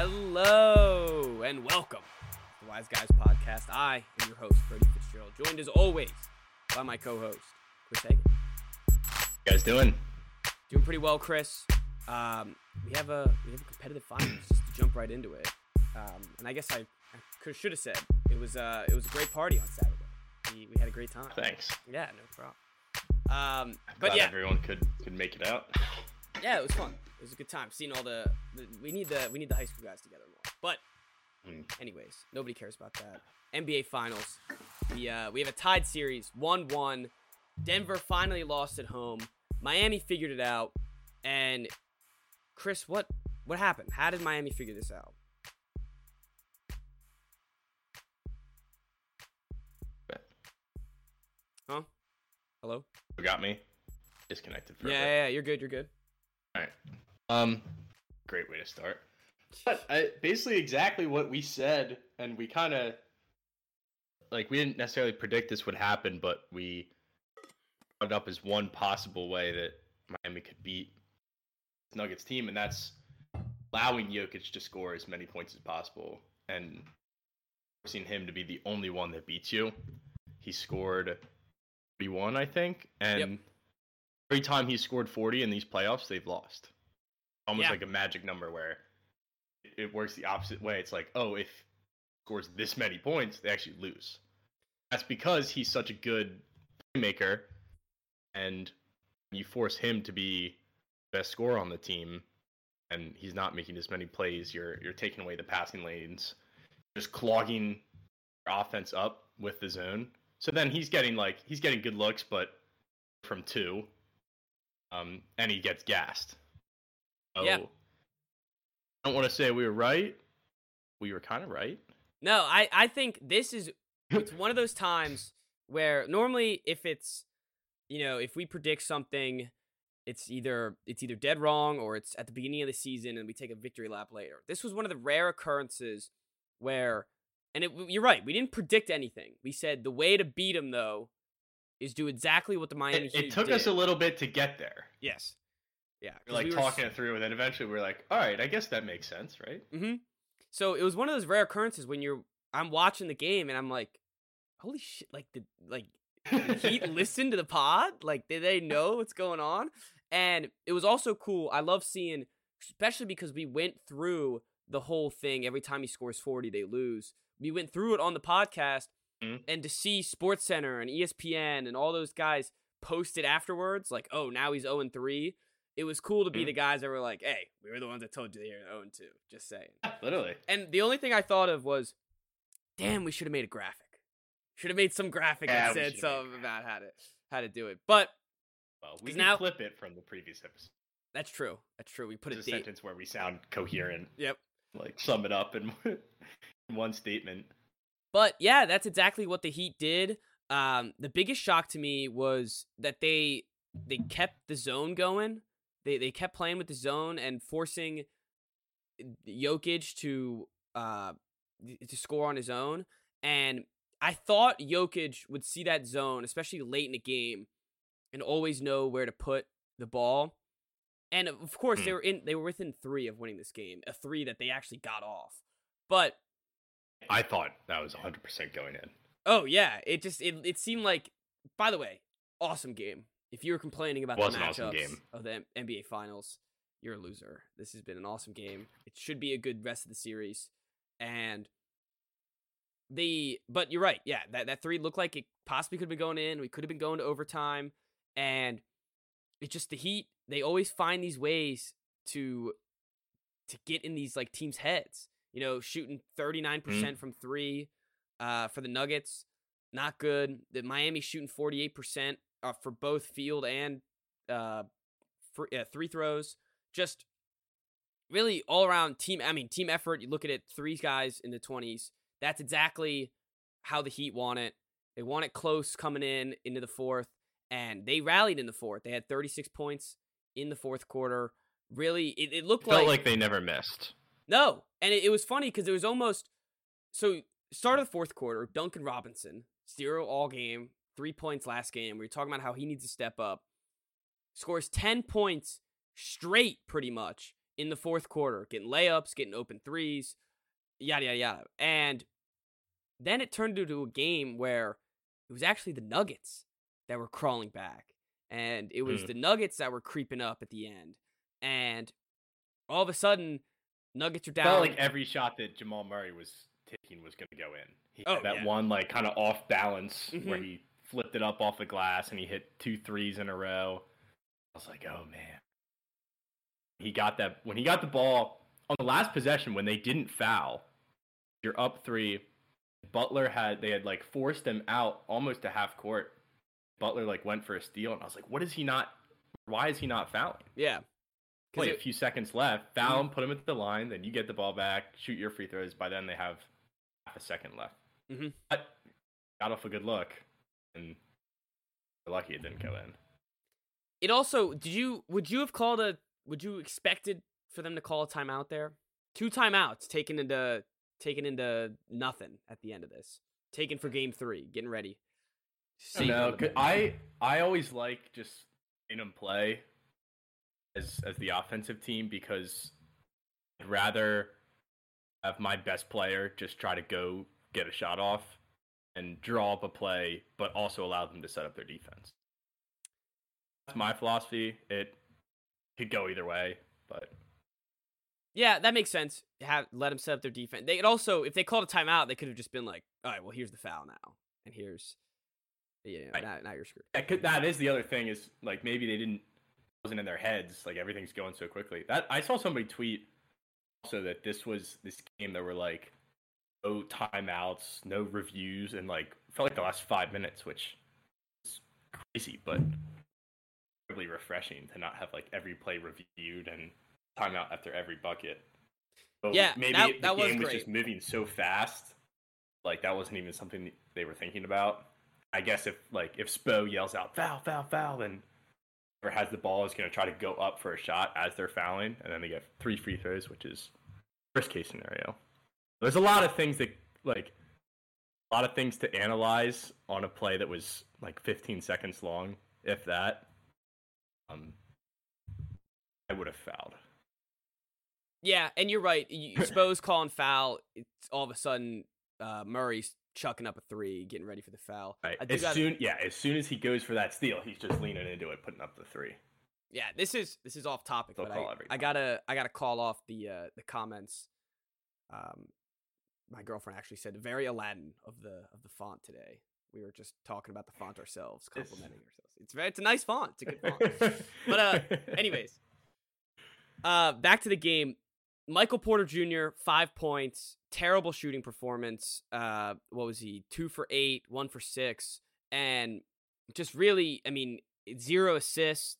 Hello and welcome to the Wise Guys Podcast. I am your host, Brady Fitzgerald, joined as always by my co-host, Chris Hagan. you guys doing? Doing pretty well, Chris. Um, we have a we have a competitive finals just to jump right into it. Um, and I guess I, I could should have said it was uh it was a great party on Saturday. We, we had a great time. Thanks. Yeah, no problem. Um, but Glad yeah, everyone could could make it out. Yeah, it was fun. It was a good time seeing all the, the we need the we need the high school guys together more. But Mm. anyways, nobody cares about that. NBA Finals. We uh we have a tied series, one one. Denver finally lost at home. Miami figured it out. And Chris, what what happened? How did Miami figure this out? Huh? Hello? You got me disconnected for Yeah, yeah, yeah, you're good, you're good. Right. Um, great way to start. But I, basically, exactly what we said, and we kind of like we didn't necessarily predict this would happen, but we brought it up as one possible way that Miami could beat Nuggets team, and that's allowing Jokic to score as many points as possible and forcing him to be the only one that beats you. He scored 41, I think, and every time he's scored 40 in these playoffs, they've lost. Almost Yeah. like a magic number where it- works the opposite way. It's like, oh, if he scores this many points, they actually lose. That's because he's such a good playmaker, and you force him to be the best scorer on the team, and he's not making as many plays. You're you're taking away the passing lanes, just clogging your offense up with the zone. So then he's getting like he's getting good looks, but from two, um, and he gets gassed. So, Yeah. I don't want to say we were right. We were kind of right. No, I I think this is it's one of those times where normally if it's you know if we predict something it's either it's either dead wrong or it's at the beginning of the season and we take a victory lap later this was one of the rare occurrences where and it, you're right we didn't predict anything we said the way to beat them though is do exactly what the miami It, heat it took did. us a little bit to get there. yes Yeah. We're like we talking it through, and then eventually we are like, all right, I guess that makes sense, right? Mm-hmm. So it was one of those rare occurrences when you're I'm watching the game and I'm like, holy shit! Like the like he the Heat listen to the pod? Like did they know what's going on? And it was also cool. I love seeing, especially because we went through the whole thing. Every time he scores forty, they lose. We went through it on the podcast, Mhm. and to see Sports Center and ESPN and all those guys posted afterwards, like, oh, now he's zero and three. It was cool to be Mhm. the guys that were like, "Hey, we were the ones that told you they were zero and two." Just saying. Literally. And the only thing I thought of was, damn, we should have made a graphic. Should have made some graphic Yeah, that said should've made a something about how to how to do it. But Well, we can now- clip it from the previous episode. that's true. That's true. We put a There's a sentence where we sound coherent, Yep. like sum it up in in one statement. But yeah, that's exactly what the Heat did. Um, the biggest shock to me was that they they kept the zone going. They they kept playing with the zone and forcing Jokic to uh to score on his own. And I thought Jokic would see that zone, especially late in the game, and always know where to put the ball. And of course, they Hmm. were in they were within three of winning this game, a three that they actually got off. But I thought that was 100% going in. Oh yeah, it just it it seemed like. By the way, awesome game. If you were complaining about Was the an awesome game. of the M- NBA Finals, you're a loser. This has been an awesome game. It should be a good rest of the series, and the but you're right. Yeah, that that three looked like it possibly could have been going in. We could have been going to overtime, and it's just the Heat. They always find these ways to to get in these like teams' heads. You know, shooting 39% from three uh, for the Nuggets, not good. The Miami shooting 48% uh, for both field and uh, free, uh, three throws. Just really all around team. I mean, team effort. You look at it, three guys in the 20s. That's exactly how the Heat want it. They want it close coming in into the fourth, and they rallied in the fourth. They had 36 points in the fourth quarter. Really, it, it looked Felt like like they never missed. No, and it, it was funny because it was almost so start of the fourth quarter. Duncan Robinson zero all game, three points last game. We were talking about how he needs to step up. Scores ten points straight, pretty much in the fourth quarter, getting layups, getting open threes, yada yada yada. And then it turned into a game where it was actually the Nuggets that were crawling back. And it was Mm. the Nuggets that were creeping up at the end. And all of a sudden, Nuggets are down. Felt like every shot that Jamal Murray was taking was going to go in. He Oh, had that yeah. one like kind of off balance where Mhm. he flipped it up off the glass and he hit two threes in a row. I was like, oh man. He got that when he got the ball on the last possession when they didn't foul. You're up three. Butler had they had like forced him out almost to half court. Butler like went for a steal and I was like, what is he not? Why is he not fouling? yeah. It- a few seconds left. Foul him, put him at the line, then you get the ball back, shoot your free throws. By then, they have half a second left. Mhm. But got off a good look, and lucky it didn't go in. it also did you would you have called a would you expected for them to call a timeout there? Two timeouts taken into taken into nothing at the end of this. Taken for game three, getting ready. No, the 'cause ball. I I always like just in them play as as the offensive team because I'd rather have my best player just try to go get a shot off and draw up a play, but also allow them to set up their defense. That's my philosophy. It could go either way, but Yeah, that makes sense. Have let them set up their defense. They could also, if they called a timeout, they could have just been like, "All right, well, here's the foul now, and here's, know, Right. now, now you're screwed." that, could, that is the other thing is like maybe they didn't wasn't in their heads like everything's going so quickly. That i saw somebody tweet also that this was this game that were like no timeouts no reviews and like felt like the last five minutes which is crazy but really refreshing to not have like every play reviewed and timeout after every bucket. So Yeah, maybe that- the that game was great. just moving so fast like that wasn't even something they were thinking about. I guess if like if Spo yells out foul, foul, foul, then has the ball is going to try to go up for a shot as they're fouling, and then they get three free throws, which is worst case scenario. There's a lot of things that like a lot of things to analyze on a play that was like 15 seconds long, if that. Um, I would have fouled. Yeah, and you're right. You, Spo's calling foul. It's all of a sudden uh, Murray's chucking up a three, getting ready for the foul. Right. As gotta- soon, yeah, as soon as he goes for that steal, he's just leaning into it, putting up the three. Yeah, this is this is off topic, They'll but I, I gotta I gotta call off the uh, the comments. Um, my girlfriend actually said very Aladdin of the of the font today. We were just talking about the font ourselves, complimenting ourselves. It's very it's a nice font. It's a good font. But, uh, Anyways, uh, back to the game. Michael Porter Jr. five points, terrible shooting performance. Uh, what was he? Two for eight, one for six, and just really, I mean, zero assists.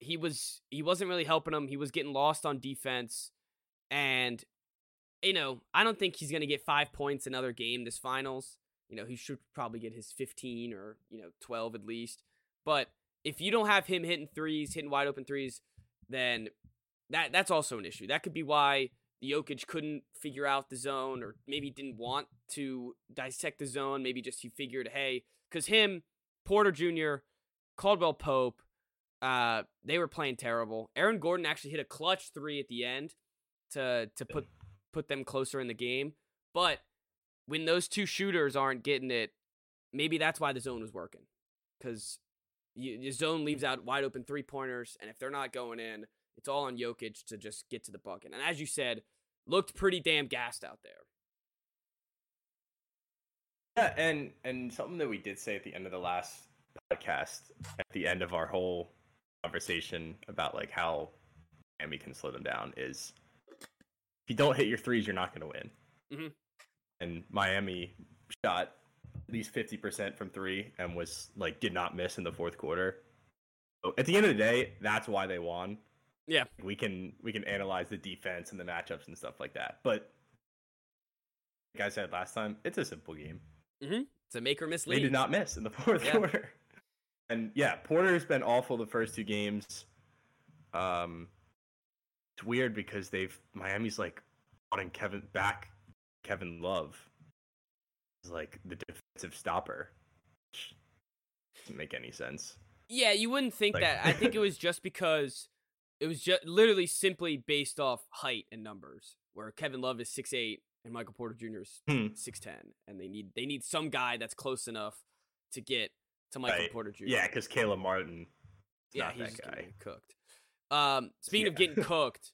He was he wasn't really helping him. He was getting lost on defense, and you know, I don't think he's gonna get five points another game this finals. You know, he should probably get his fifteen or you know twelve at least. But if you don't have him hitting threes, hitting wide open threes, then that that's also an issue. That could be why the Jokic couldn't figure out the zone, or maybe didn't want to dissect the zone. Maybe just he figured, hey, because him, Porter Jr., Caldwell Pope, uh, they were playing terrible. Aaron Gordon actually hit a clutch three at the end to to put put them closer in the game. But when those two shooters aren't getting it, maybe that's why the zone was working. Because the zone leaves out wide open three pointers, and if they're not going in, it's all on Jokic to just get to the bucket. And as you said, looked pretty damn gassed out there. Yeah, and and something that we did say at the end of the last podcast, at the end of our whole conversation about like how Miami can slow them down is if you don't hit your threes, you're not going to win. Mhm. And Miami shot at least fifty percent from three and was like did not miss in the fourth quarter. So at the end of the day, that's why they won. Yeah. we can we can analyze the defense and the matchups and stuff like that, but. Like I said last time, it's a simple game Mm-hmm. It's a make or miss they lead. did not miss in the fourth Yeah. quarter. And yeah, Porter's been awful the first two games. Um, it's weird because they've Miami's like wanting Kevin back. Kevin Love is like the defensive stopper, which doesn't make any sense. Yeah, you wouldn't think Like- that. I think it was just because it was just literally simply based off height and numbers. Where Kevin Love is six eight and Michael Porter Jr. is Hmm. six ten, and they need they need some guy that's close enough to get to Michael Right. Porter Jr. Yeah, because Caleb Martin. yeah, not he's that just guy. get cooked. Um, speaking of getting cooked,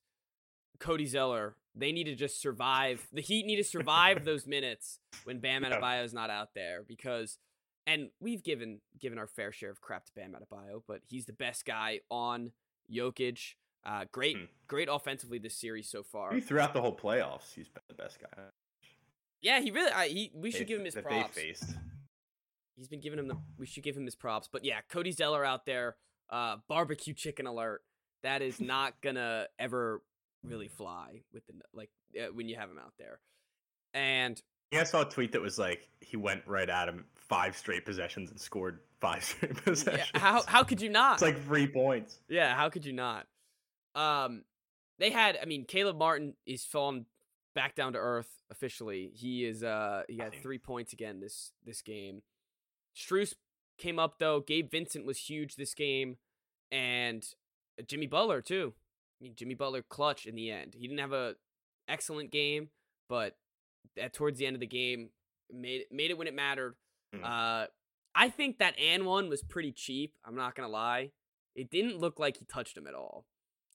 Cody Zeller, they need to just survive. The Heat need to survive those minutes when Bam Yeah. Adebayo is not out there because, and we've given given our fair share of crap to Bam Adebayo, but he's the best guy on Jokic. Uh, great, Hmm. great offensively this series so far. Throughout the whole playoffs, he's been the best guy. Yeah, he really. I, he we should they- give him his that props. They faced. He's been giving him the. We should give him his props. But yeah, Cody Zeller out there, uh, barbecue chicken alert. That is not gonna ever really fly with the like uh, when you have him out there. And Yeah, I saw a tweet that was like he went right at him five straight possessions and scored five straight yeah, possessions. how how could you not? It's like three points. yeah, how could you not? Um, they had. I mean, Caleb Martin is fallen back down to earth officially. He is. Uh, he got three points again this this game. Strus came up though. Gabe Vincent was huge this game, and Jimmy Butler too. I mean, Jimmy Butler clutch in the end. He didn't have a excellent game, but at towards the end of the game, made made it when it mattered. Hmm. Uh, I think that and one was pretty cheap. I'm not gonna lie. It didn't look like he touched him at all.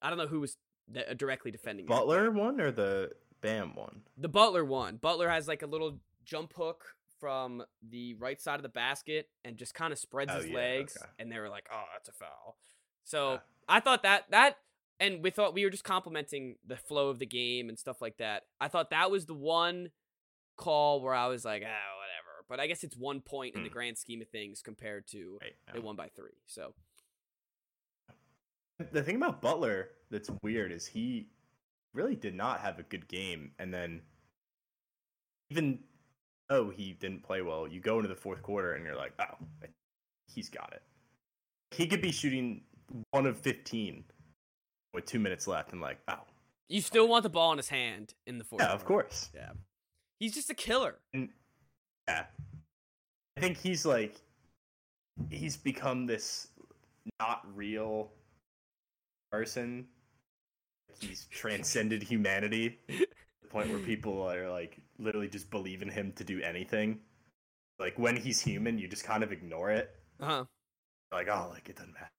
I don't know who was th- uh, directly defending him. Butler one or the Bam one? The Butler one. Butler has like a little jump hook from the right side of the basket and just kind of spreads Oh, his yeah, legs, okay. and they were like, "Oh, that's a foul." So Ah. I thought that that, and we thought we were just complimenting the flow of the game and stuff like that. I thought that was the one call where I was like, "Ah, whatever." But I guess it's one point in the Hmm. grand scheme of things compared to Right. they won by three. So The thing about Butler that's weird is he really did not have a good game, and then even though he didn't play well, you go into the fourth quarter and you're like, oh, he's got it. He could be shooting one of fifteen with two minutes left, and like, oh, you still want the ball in his hand in the fourth. yeah, of course. Yeah, he's just a killer. Yeah. I think he's like he's become this not real person. He's transcended humanity to the point where people are like literally just believe in him to do anything. Like when he's human, you just kind of ignore it. Uh huh. Like, oh, like it doesn't matter.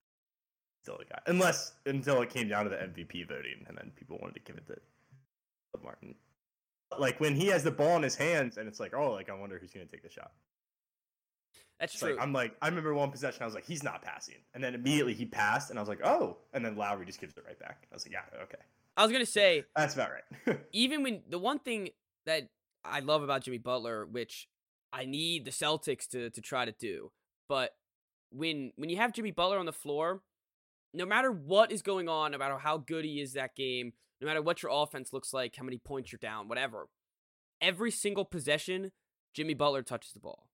Still a guy. Unless until it came down to the MVP voting and then people wanted to give it to Martin. Like when he has the ball in his hands and it's like, oh, like I wonder who's gonna take the shot. That's It's true. like I'm like I remember one possession I was like he's not passing, and then immediately he passed, and I was like oh, and then Lowry just gives it right back. I was like yeah okay, I was gonna say that's about right. even when the one thing that I love about Jimmy Butler, which I need the Celtics to to try to do, but when when you have Jimmy Butler on the floor, no matter what is going on, no matter how good he is that game, no matter what your offense looks like, how many points you're down, whatever, every single possession, Jimmy Butler touches the ball.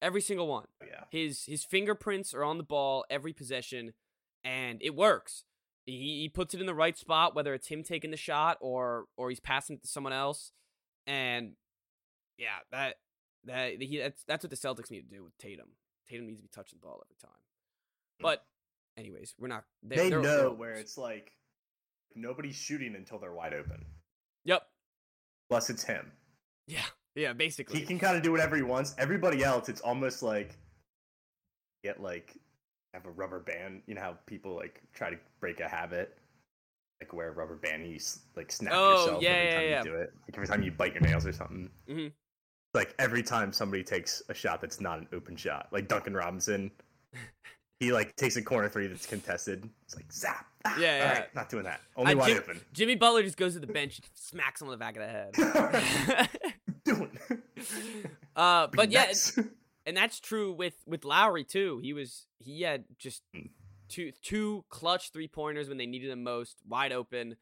Every single one. Oh, yeah, His his fingerprints are on the ball every possession, and it works. He, he puts it in the right spot, whether it's him taking the shot or or he's passing it to someone else. And yeah, that that he that's that's what the Celtics need to do with Tatum. Tatum needs to be touching the ball every time. Hmm. But anyways, we're not. they're- they know where it's like nobody's shooting until they're wide open, Yep. unless it's him. Yeah. Yeah. Basically. He can kind of do whatever he wants. Everybody else, it's almost like get like have a rubber band. You know how people like try to break a habit. Like wear a rubber band, and you like snap Oh, yourself yeah, every yeah, time yeah. you do it. Like every time you bite your nails or something. Mhm. Like every time somebody takes a shot that's not an open shot, like Duncan Robinson, he like takes a corner three that's contested. It's like zap. Ah, Yeah, all yeah. right, not doing that. Only wide Jim- open. Jimmy Butler just goes to the bench, and smacks him on the back of the head. doing. uh, Be but yeah, nice. and that's true with with Lowry too. He was he had just Mm. two two clutch three pointers when they needed them most, wide open.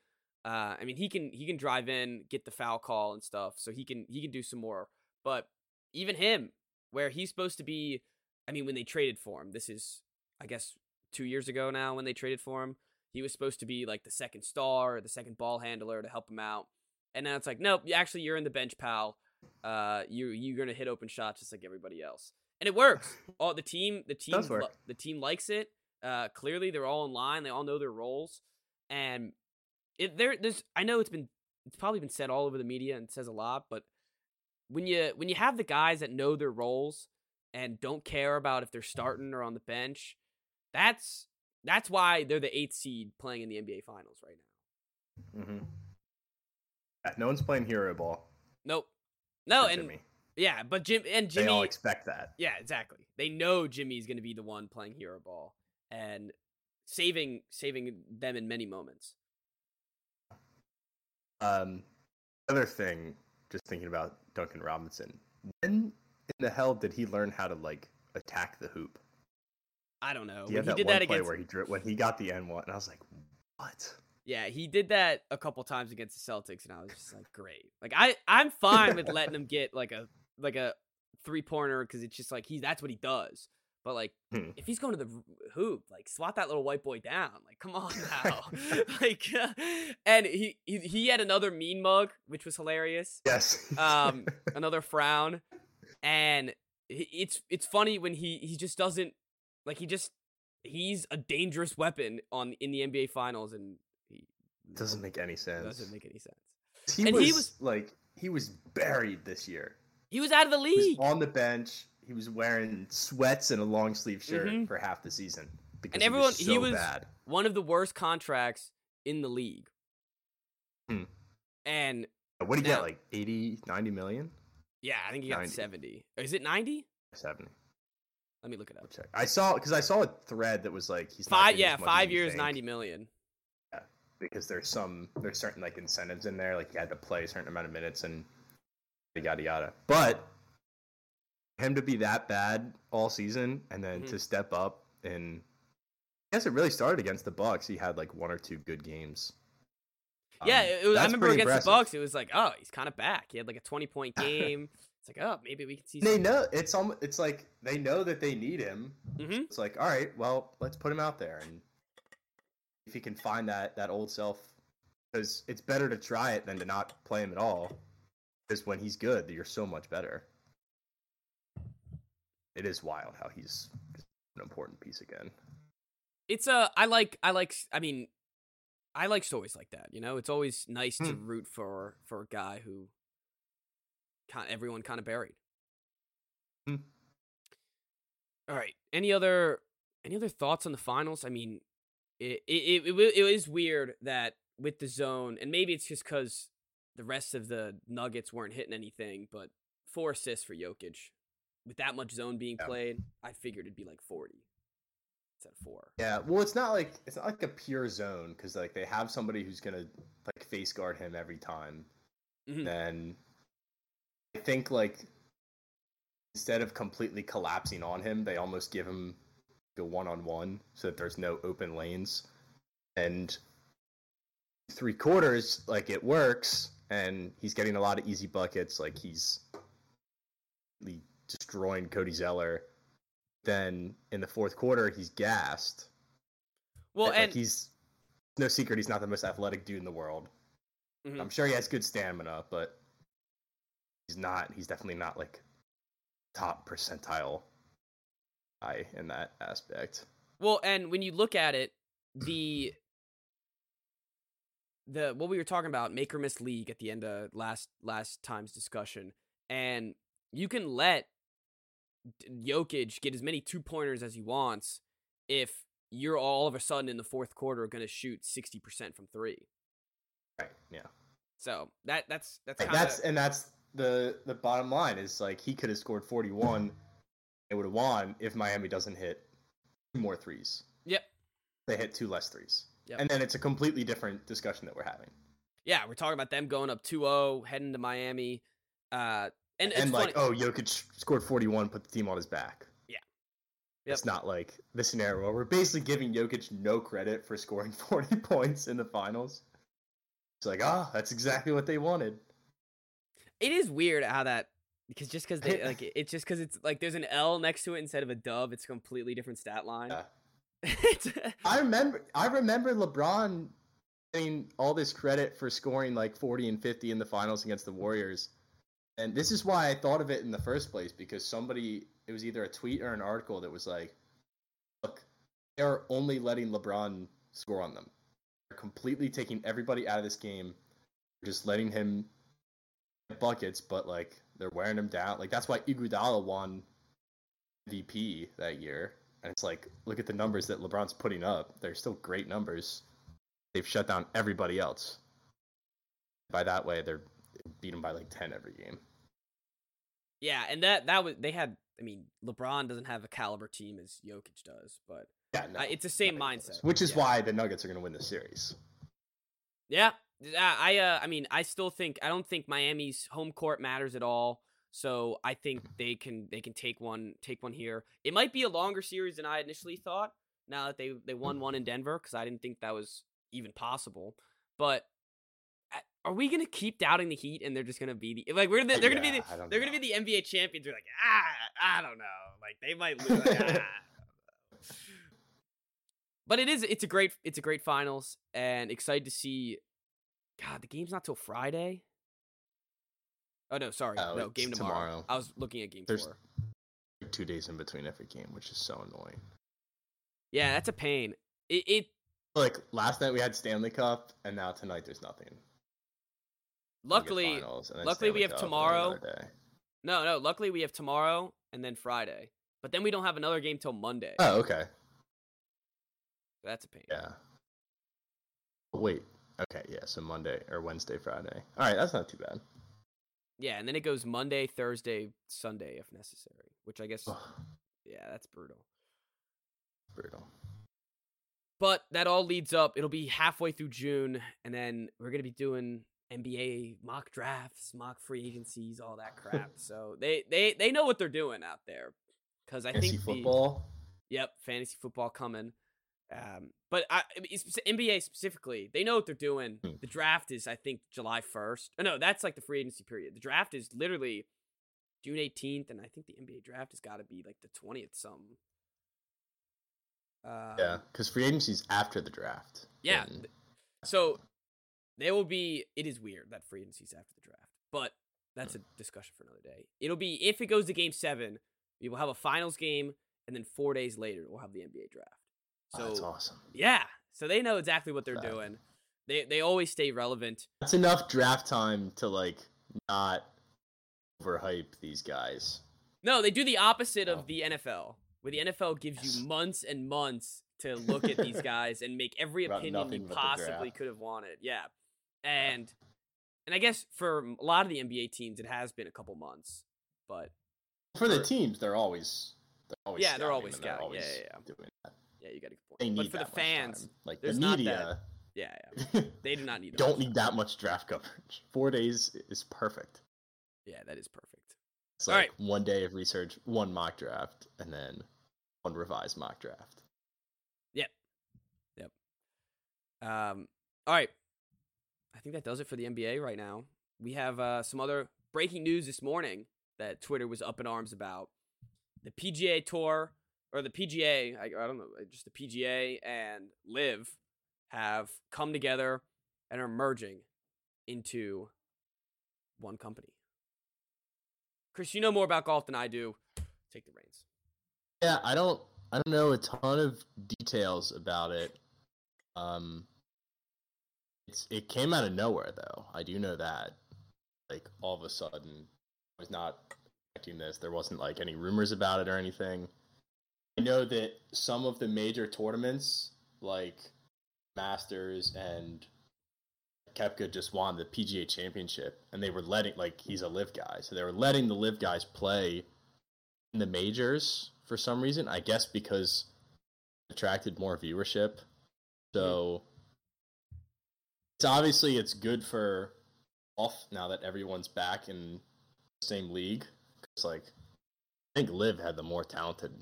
Uh, I mean he can he can drive in, get the foul call and stuff, so he can he can do some more. But even him, where he's supposed to be, I mean when they traded for him, this is I guess two years ago now when they traded for him, he was supposed to be like the second star, or the second ball handler to help him out. And now it's like, nope, actually you're in the bench, pal. Uh you you're gonna hit open shots just like everybody else. And it works. All the team the team lo- the team likes it. Uh clearly they're all in line. They all know their roles. And it there there's I know it's been it's probably been said all over the media and says a lot, but when you when you have the guys that know their roles and don't care about if they're starting or on the bench, that's that's why they're the eighth seed playing in the NBA Finals right now. Mm-hmm. Yeah, no one's playing hero ball. Nope. No, and Jimmy. yeah, but Jim and they all Jimmy. expect that. Yeah, exactly. They know Jimmy's going to be the one playing hero ball and saving saving them in many moments. Um, other thing, just thinking about Duncan Robinson. When in the hell did he learn how to like attack the hoop? I don't know. He When he did that against where he drew when he got the N one, and I was like, what? Yeah, he did that a couple times against the Celtics, and I was just like, great. Like I, I'm fine with letting him get like a like a three pointer because it's just like he that's what he does. But like, Hmm. if he's going to the hoop, like swat that little white boy down. Like, come on now. like, and he, he he had another mean mug, which was hilarious. Yes. Um, another frown, and it's it's funny when he he just doesn't like he just he's a dangerous weapon on in the NBA Finals, and he doesn't make any sense. doesn't make any sense. He and was, he was- like he was buried this year. He was out of the He league, was on the bench. He was wearing sweats and a long sleeve shirt Mhm. for half the season because And he everyone- was he was- bad. one of the worst contracts in the league. Hmm. And What did he Now- get? Like 80, 90 million? yeah, I think he got 90. seventy. Is it ninety? 70. Let me look it up. check. I saw because I saw a thread that was like he's Five, yeah, as much as five years, think ninety million. because there's some there's certain like incentives in there like he had to play a certain amount of minutes and yada yada. But him to be that bad all season and then Mhm. to step up and I guess it really started against the Bucks. He had like one or two good games. Yeah, Um, it was, I remember against impressive. the Bucks, it was like, oh, he's kind of back. He had like a twenty point game. It's like, oh, maybe we can see. They know it's almost, it's like they know that they need him. hmm It's like, all right, well, let's put him out there and if he can find that that old self, because it's better to try it than to not play him at all. Because when he's good, you're so much better. It is wild how he's an important piece again. It's a. I like. I like. I mean, I like stories like that. You know, it's always nice to Hmm. root for for a guy who, kind everyone kind of buried. Hmm. All right. Any other any other thoughts on the finals? I mean, it it it, it, is weird that with the zone, and maybe it's just because the rest of the Nuggets weren't hitting anything, but four assists for Jokic. With that much zone being Yeah. played, I figured it'd be like forty. It's at four. Yeah, well, it's not like it's not like a pure zone because like they have somebody who's gonna like face guard him every time. Mhm. Then think like instead of completely collapsing on him, they almost give him the one on one so that there's no open lanes. And three quarters, like it works, and he's getting a lot of easy buckets. Like he's really destroying Cody Zeller. Then in the fourth quarter, he's gassed. Well, like and he's no secret he's not the most athletic dude in the world. Mhm. I'm sure he has good stamina, but he's not. He's definitely not like top percentile guy in that aspect. Well, and when you look at it, the the what we were talking about, make or miss league at the end of last last time's discussion, and you can let Jokic get as many two pointers as he wants if you're all of a sudden in the fourth quarter going to shoot sixty percent from three. Right. Yeah. So that that's that's Like, kind that's and that's the the bottom line is like he could have scored 41 and would have won if Miami doesn't hit two more threes. yep They hit two less threes. Yep. And then it's a completely different discussion that we're having. yeah. We're talking about them going up 2-0, heading to Miami, uh, and, And, like, funny. oh, Jokic scored 41, put the team on his back. Yeah. It's not like the scenario where we're basically giving Jokic no credit for scoring 40 points in the finals. It's like, ah, that's exactly what they wanted. It is weird how that because just because they like it's just because it's like there's an L next to it instead of a dub. It's a completely different stat line. Yeah. I remember I remember LeBron getting all this credit for scoring like 40 and 50 in the finals against the Warriors. And this is why I thought of it in the first place because somebody it was either a tweet or an article that was like look, they're only letting LeBron score on them. They're completely taking everybody out of this game, They're just letting him buckets, but like they're wearing him down. Like that's why Iguodala won MVP that year. And it's like, look at the numbers that LeBron's putting up. They're still great numbers. They've shut down everybody else. By that way, they're beat them by like ten every game. Yeah, and that that was they had. I mean, LeBron doesn't have a caliber team as Jokic does, but Yeah, no, it's the same mindset. Which is Yeah. why the Nuggets are going to win the series. Yeah, I uh, I mean, I still think I don't think Miami's home court matters at all. So I think they can they can take one take one here. It might be a longer series than I initially thought. Now that they they won one in Denver because I didn't think that was even possible. But uh, are we gonna keep doubting the Heat and they're just gonna be the like we're the, they're gonna be the they're know. gonna be the NBA champions? We're like ah I don't know like they might lose. like, ah. But it is it's a great it's a great finals and excited to see. God, the game's not till Friday. Oh no, sorry, Oh, no game tomorrow. tomorrow. I was looking at game There's- four. Two days in between every game, which is so annoying. Yeah, that's a pain. It, it Like last night we had Stanley Cup, and now tonight there's nothing. Luckily finals, luckily we have Cup, tomorrow. no no luckily we have tomorrow and then Friday, but then we don't have another game till Monday. Oh, okay. That's a pain. Yeah. Wait. Okay, yeah. So Monday or Wednesday, Friday. All right, that's not too bad. Yeah, and then it goes Monday, Thursday, Sunday if necessary. Which I guess yeah, that's brutal. brutal. But that all leads up. It'll be halfway through June, and then we're gonna be doing NBA mock drafts, mock free agencies, all that crap. so they they they know what they're doing out there. Because I Fantasy think the- football. yep, fantasy football coming. Um, but I, I mean, it's- NBA specifically, they know what they're doing. Hmm. The draft is, I think, July first. Oh, no, that's like the free agency period. The draft is literally June eighteenth, and I think the NBA draft has got to be like the twentieth. Something. Um, yeah, because free agency's after the draft. Yeah, And- So there will be. It is weird that free agency's after the draft, but that's a discussion for another day. It'll be if it goes to game seven, we will have a finals game, and then four days later we'll have the NBA draft. Oh, So that's awesome. yeah, so they know exactly what they're doing. They they always stay relevant. That's enough draft time to like not overhype these guys. No, they do the opposite Oh. of the NFL, where the NFL gives Yes. you months and months to look at these guys and make every opinion you possibly could have wanted. Yeah, and and I guess for a lot of the NBA teams, it has been a couple months, but For the teams, they're always they're always Yeah, they're scouting always and they're scouting. Yeah, always yeah, yeah. Yeah, you got a good point. They need but for the fans, time. like there's the media, yeah, yeah, they do not need. don't need that much draft coverage. Four days is perfect. Yeah, that is perfect. It's All like right. one day of research, one mock draft, and then one revised mock draft. Yep. Yep. Um, all right. I think that does it for the NBA right now. We have uh, some other breaking news this morning that Twitter was up in arms about. The PGA Tour, or the PGA, I, I don't know, just the PGA and LIV have come together and are merging into one company. Chris, you know more about golf than I do. Take the reins. Yeah, I don't I don't know a ton of details about it. Um it's it came out of nowhere though. I do know that. Like all of a sudden I was not expecting this. There wasn't like any rumors about it or anything. I know that some of the major tournaments like Masters and Koepka just won the PGA championship and they were letting like he's a LIV guy. So they were letting the LIV guys play in the majors for some reason. I guess because attracted more viewership. So it's obviously it's good for off now that everyone's back in the same league. Because like I think LIV had the more talented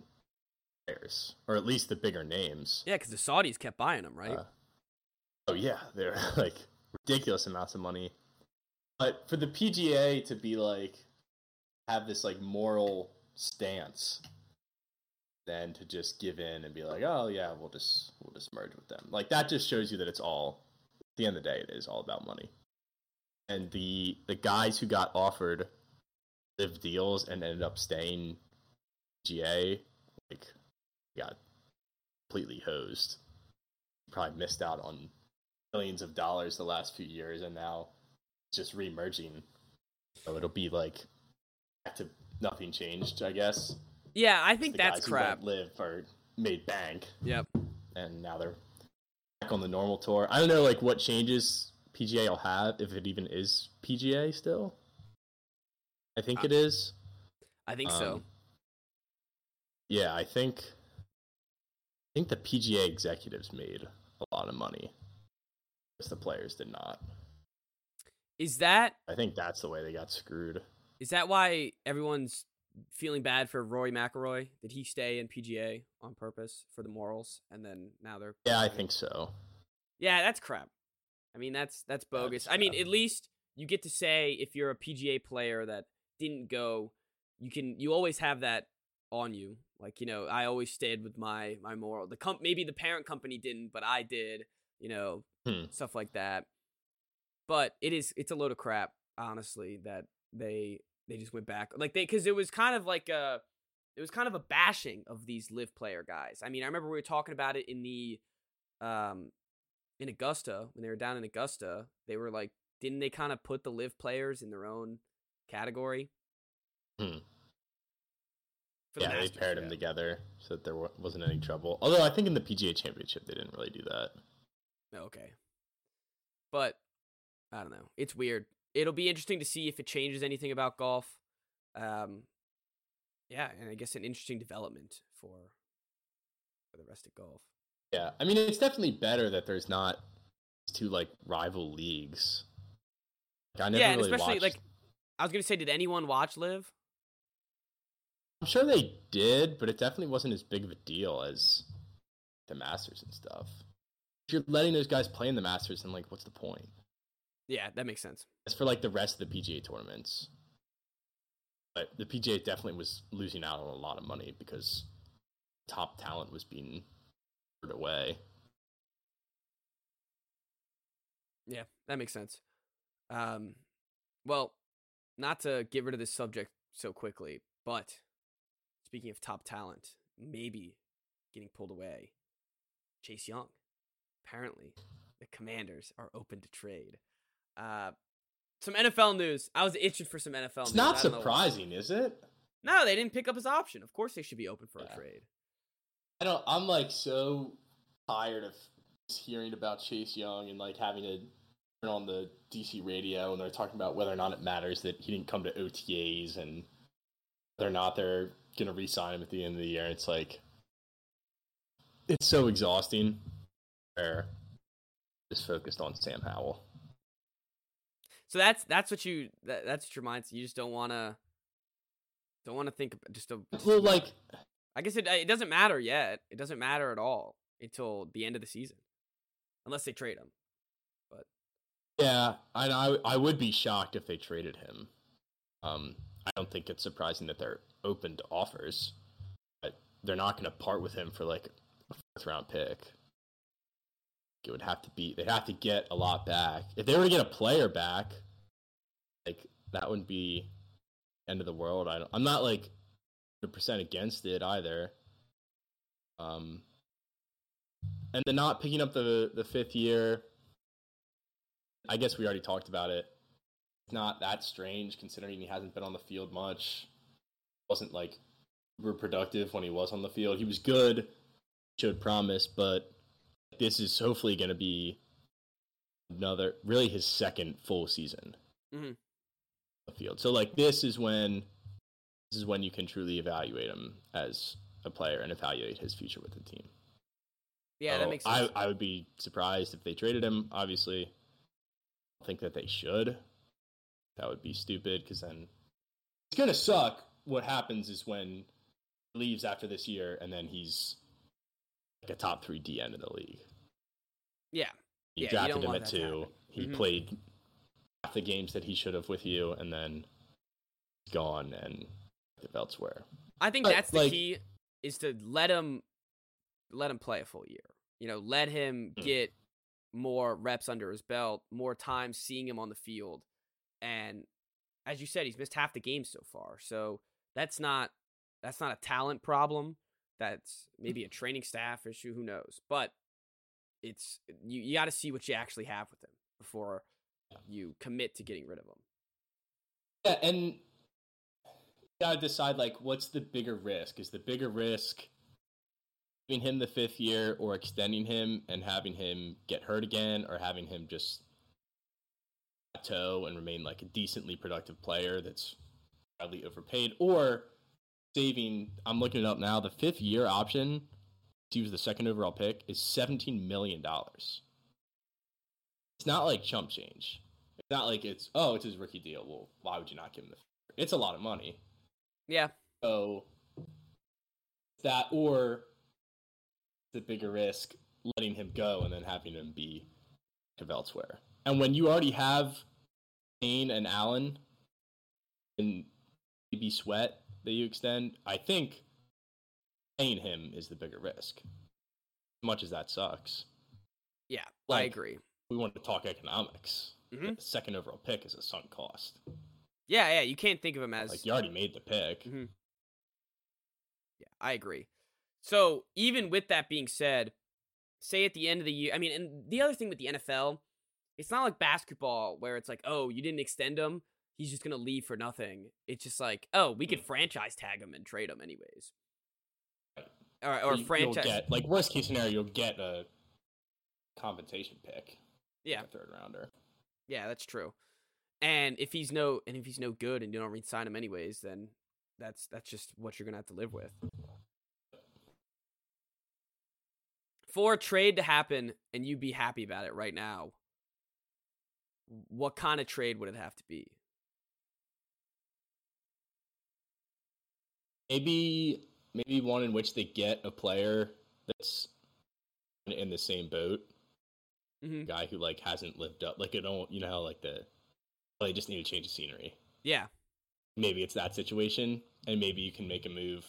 players, or at least the bigger names. Yeah, because the Saudis kept buying them, right? Uh, oh yeah, they're like ridiculous amounts of money. But for the PGA to be like have this like moral stance than to just give in and be like, oh yeah, we'll just we'll just merge with them. Like that just shows you that it's all at the end of the day it is all about money. And the the guys who got offered LIV deals and ended up staying GA like got completely hosed. Probably missed out on millions of dollars the last few years, and now it's just remerging. So it'll be like back to nothing changed, I guess. Yeah, I think that's crap. LIV or made bank, Yep. and now they're back on the normal tour. I don't know, like what changes PGA will have if it even is PGA still. I think Uh, it is. I think so. Um, Yeah, I think think the PGA executives made a lot of money. Because the players did not. Is that I think that's the way they got screwed. is that why everyone's feeling bad for Rory McIlroy? Did he stay in PGA on purpose for the morals, and then now they're Yeah, I think so. Yeah, that's crap. I mean, that's that's bogus. I mean, at least you get to say if you're a PGA player that didn't go, you can you always have that on you. Like you know, I always stayed with my my moral. The comp maybe the parent company didn't, but I did. You know, Hmm. stuff like that. But it is it's a load of crap, honestly. That they they just went back like they because it was kind of like a it was kind of a bashing of these LIV player guys. I mean, I remember we were talking about it in the um in Augusta when they were down in Augusta. They were like, didn't they kind of put the LIV players in their own category? Hmm. The Yeah, they paired them together so that there wasn't any trouble. Although I think in the PGA Championship they didn't really do that. Okay. But I don't know. It's weird. It'll be interesting to see if it changes anything about golf. Um yeah, and I guess an interesting development for for the rest of golf. Yeah, I mean it's definitely better that there's not two like rival leagues. Like, I never yeah, really especially watched- like I was gonna say, did anyone watch LIV? I'm sure they did, but it definitely wasn't as big of a deal as the Masters and stuff. If you're letting those guys play in the Masters, then like, what's the point? Yeah, that makes sense. As for like the rest of the PGA tournaments, but the PGA definitely was losing out on a lot of money because top talent was being put away. Yeah, that makes sense. Um, well, not to get rid of this subject so quickly, but speaking of top talent, maybe getting pulled away, Chase Young. Apparently, the Commanders are open to trade. Uh, some NFL news. I was itching for some NFL It's news. not I don't know why. surprising, is it? No, they didn't pick up his option. Of course, they should be open for Yeah. a trade. I don't. I'm like so tired of just hearing about Chase Young and like having to turn on the DC radio and they're talking about whether or not it matters that he didn't come to OTAs and whether or not they're gonna re-sign him at the end of the year. It's like it's so exhausting. Where just focused on Sam Howell. So that's that's what you that, that's what your mindset. You just don't want to don't want to think just a Well, like I guess it it doesn't matter yet. It doesn't matter at all until the end of the season, unless they trade him. But yeah, I, I I would be shocked if they traded him. Um, I don't think it's surprising that they're open to offers, but they're not going to part with him for like a fourth round pick. It would have to be they'd have to get a lot back. If they were to get a player back, like that wouldn't be end of the world. I I'm not like 100 percent against it either. Um, and then not picking up the the fifth year. I guess we already talked about it. It's not that strange considering he hasn't been on the field much. Wasn't like super productive when he was on the field. He was good, showed promise, but this is hopefully going to be another, really his second full season Mhm. on the field. So like this is when this is when you can truly evaluate him as a player and evaluate his future with the team. Yeah, So that makes sense. I, I would be surprised if they traded him. Obviously, I think that they should. That would be stupid because then it's gonna suck. What happens is when he leaves after this year, and then he's like a top three D end in the league. yeah, You Yeah, drafted don't him at to two. He Mhm. played half the games that he should have with you, and then he's gone and elsewhere. I think But, that's the like- key is to let him let him play a full year. You know, let him Mm. get more reps under his belt, more time seeing him on the field. And as you said, he's missed half the games so far. So that's not that's not a talent problem. That's maybe a mm-hmm. training staff issue, who knows. But it's you, you got to see what you actually have with him before you commit to getting rid of him. Yeah, and you gotta decide like what's the bigger risk? Is the bigger risk giving him the fifth year or extending him and having him get hurt again or having him just plateau and remain like a decently productive player that's badly overpaid or saving i'm looking it up now the fifth year option to use the second overall pick is 17 million dollars. It's not like chump change. It's not like it's oh it's his rookie deal. Well why would you not give him the it's a lot of money. Yeah, so that or the bigger risk letting him go and then having him be elsewhere. And when you already have Kane and Allen and maybe Sweat that you extend, I think paying him is the bigger risk. As much as that sucks. yeah, I agree. We want to talk economics. Mhm. The second overall pick is a sunk cost. Yeah, yeah, you can't think of him as Like you already made the pick. Mhm. Yeah, I agree. So even with that being said, say at the end of the year, I mean, and the other thing with the NFL, it's not like basketball where it's like, oh, you didn't extend him, he's just gonna leave for nothing. It's just like, oh, we could mm. franchise tag him and trade him anyways, Right. or or You- franchise. get like worst case scenario, you'll get a compensation pick. Yeah. a third rounder. Yeah, that's true. And if he's no, and if he's no good, and you don't re-sign him anyways, then that's that's just what you're gonna have to live with. For a trade to happen and you'd be happy about it right now, what kind of trade would it have to be? Maybe maybe one in which they get a player that's in- the same boat, hmm a guy who like hasn't lived up, like you don't, you know, how, like the well, they just need to change the scenery. Yeah, Maybe it's that situation, and maybe you can make a move.